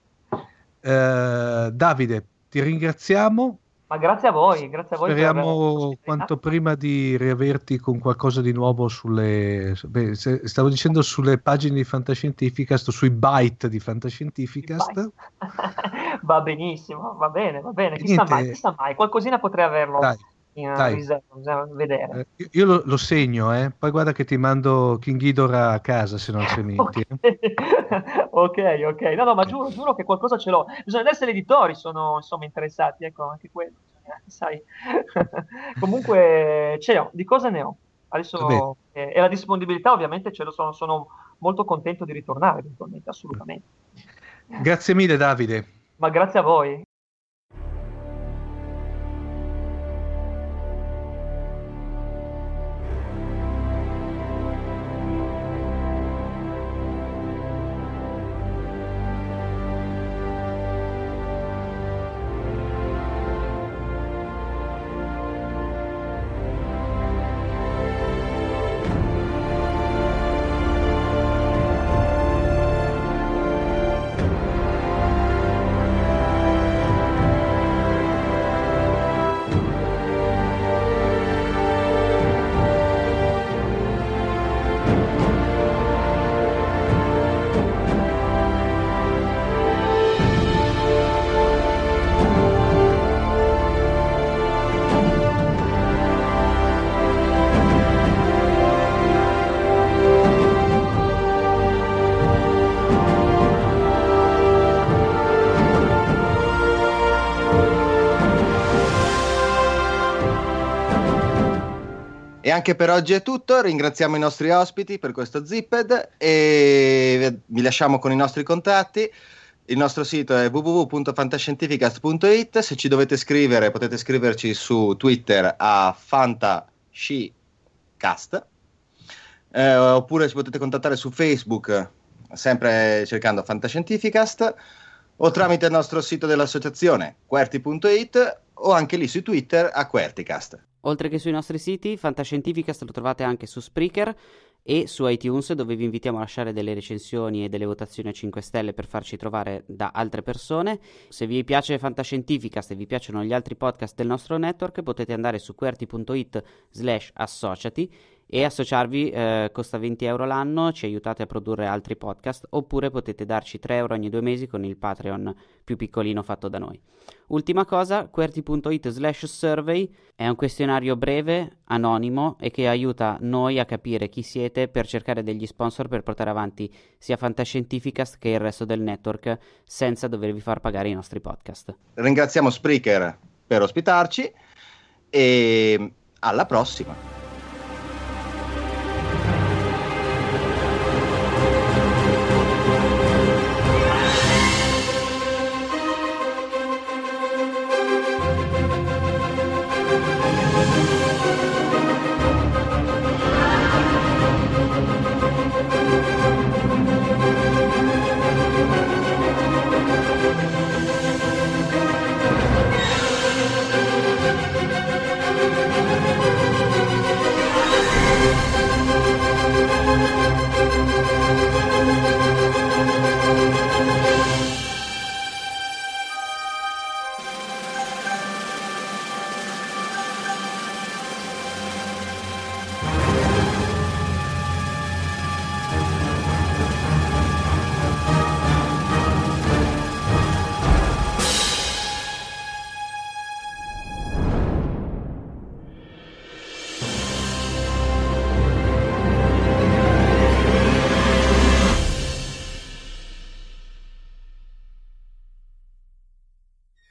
eh, Davide, ti ringraziamo. Ma grazie a voi, grazie a voi. Speriamo quanto prima di riaverti con qualcosa di nuovo sulle, beh, stavo dicendo sulle pagine di Fantascientificast, sui byte di Fantascientificast. va benissimo, va bene, va bene, chissà mai, chissà mai, qualcosina potrei averlo. Dai Dai. bisogna vedere. Eh, io lo, lo, segno, eh? poi guarda che ti mando King Ghidorah a casa se non ci metti. ok, ok, no, no, ma giuro, giuro che qualcosa ce l'ho. Bisogna essere editori, sono insomma interessati, ecco, anche quello, sai. Comunque ce l'ho, di cosa ne ho? Adesso, eh, e la disponibilità ovviamente ce lo sono, sono molto contento di ritornare eventualmente, assolutamente. Grazie mille Davide. Ma grazie a voi. Anche per oggi è tutto. Ringraziamo i nostri ospiti per questo Zipped e vi lasciamo con i nostri contatti. Il nostro sito è www.fantascientificast.it. Se ci dovete scrivere, potete scriverci su Twitter a fantascicast. Eh, oppure ci potete contattare su Facebook, sempre cercando Fantascientificast, o tramite il nostro sito dell'associazione, querti.it, o anche lì su Twitter a Querticast. Oltre che sui nostri siti, Fantascientificast lo trovate anche su Spreaker e su iTunes dove vi invitiamo a lasciare delle recensioni e delle votazioni a 5 stelle per farci trovare da altre persone. Se vi piace Fantascientificast e vi piacciono gli altri podcast del nostro network potete andare su qwerty.it slash associati e associarvi eh, costa 20 euro l'anno, ci aiutate a produrre altri podcast oppure potete darci 3 euro ogni due mesi con il Patreon più piccolino fatto da noi. Ultima cosa, qwerty.it slash survey è un questionario breve, anonimo e che aiuta noi a capire chi siete per cercare degli sponsor per portare avanti sia Fantascientificast che il resto del network senza dovervi far pagare i nostri podcast. Ringraziamo Spreaker per ospitarci e alla prossima!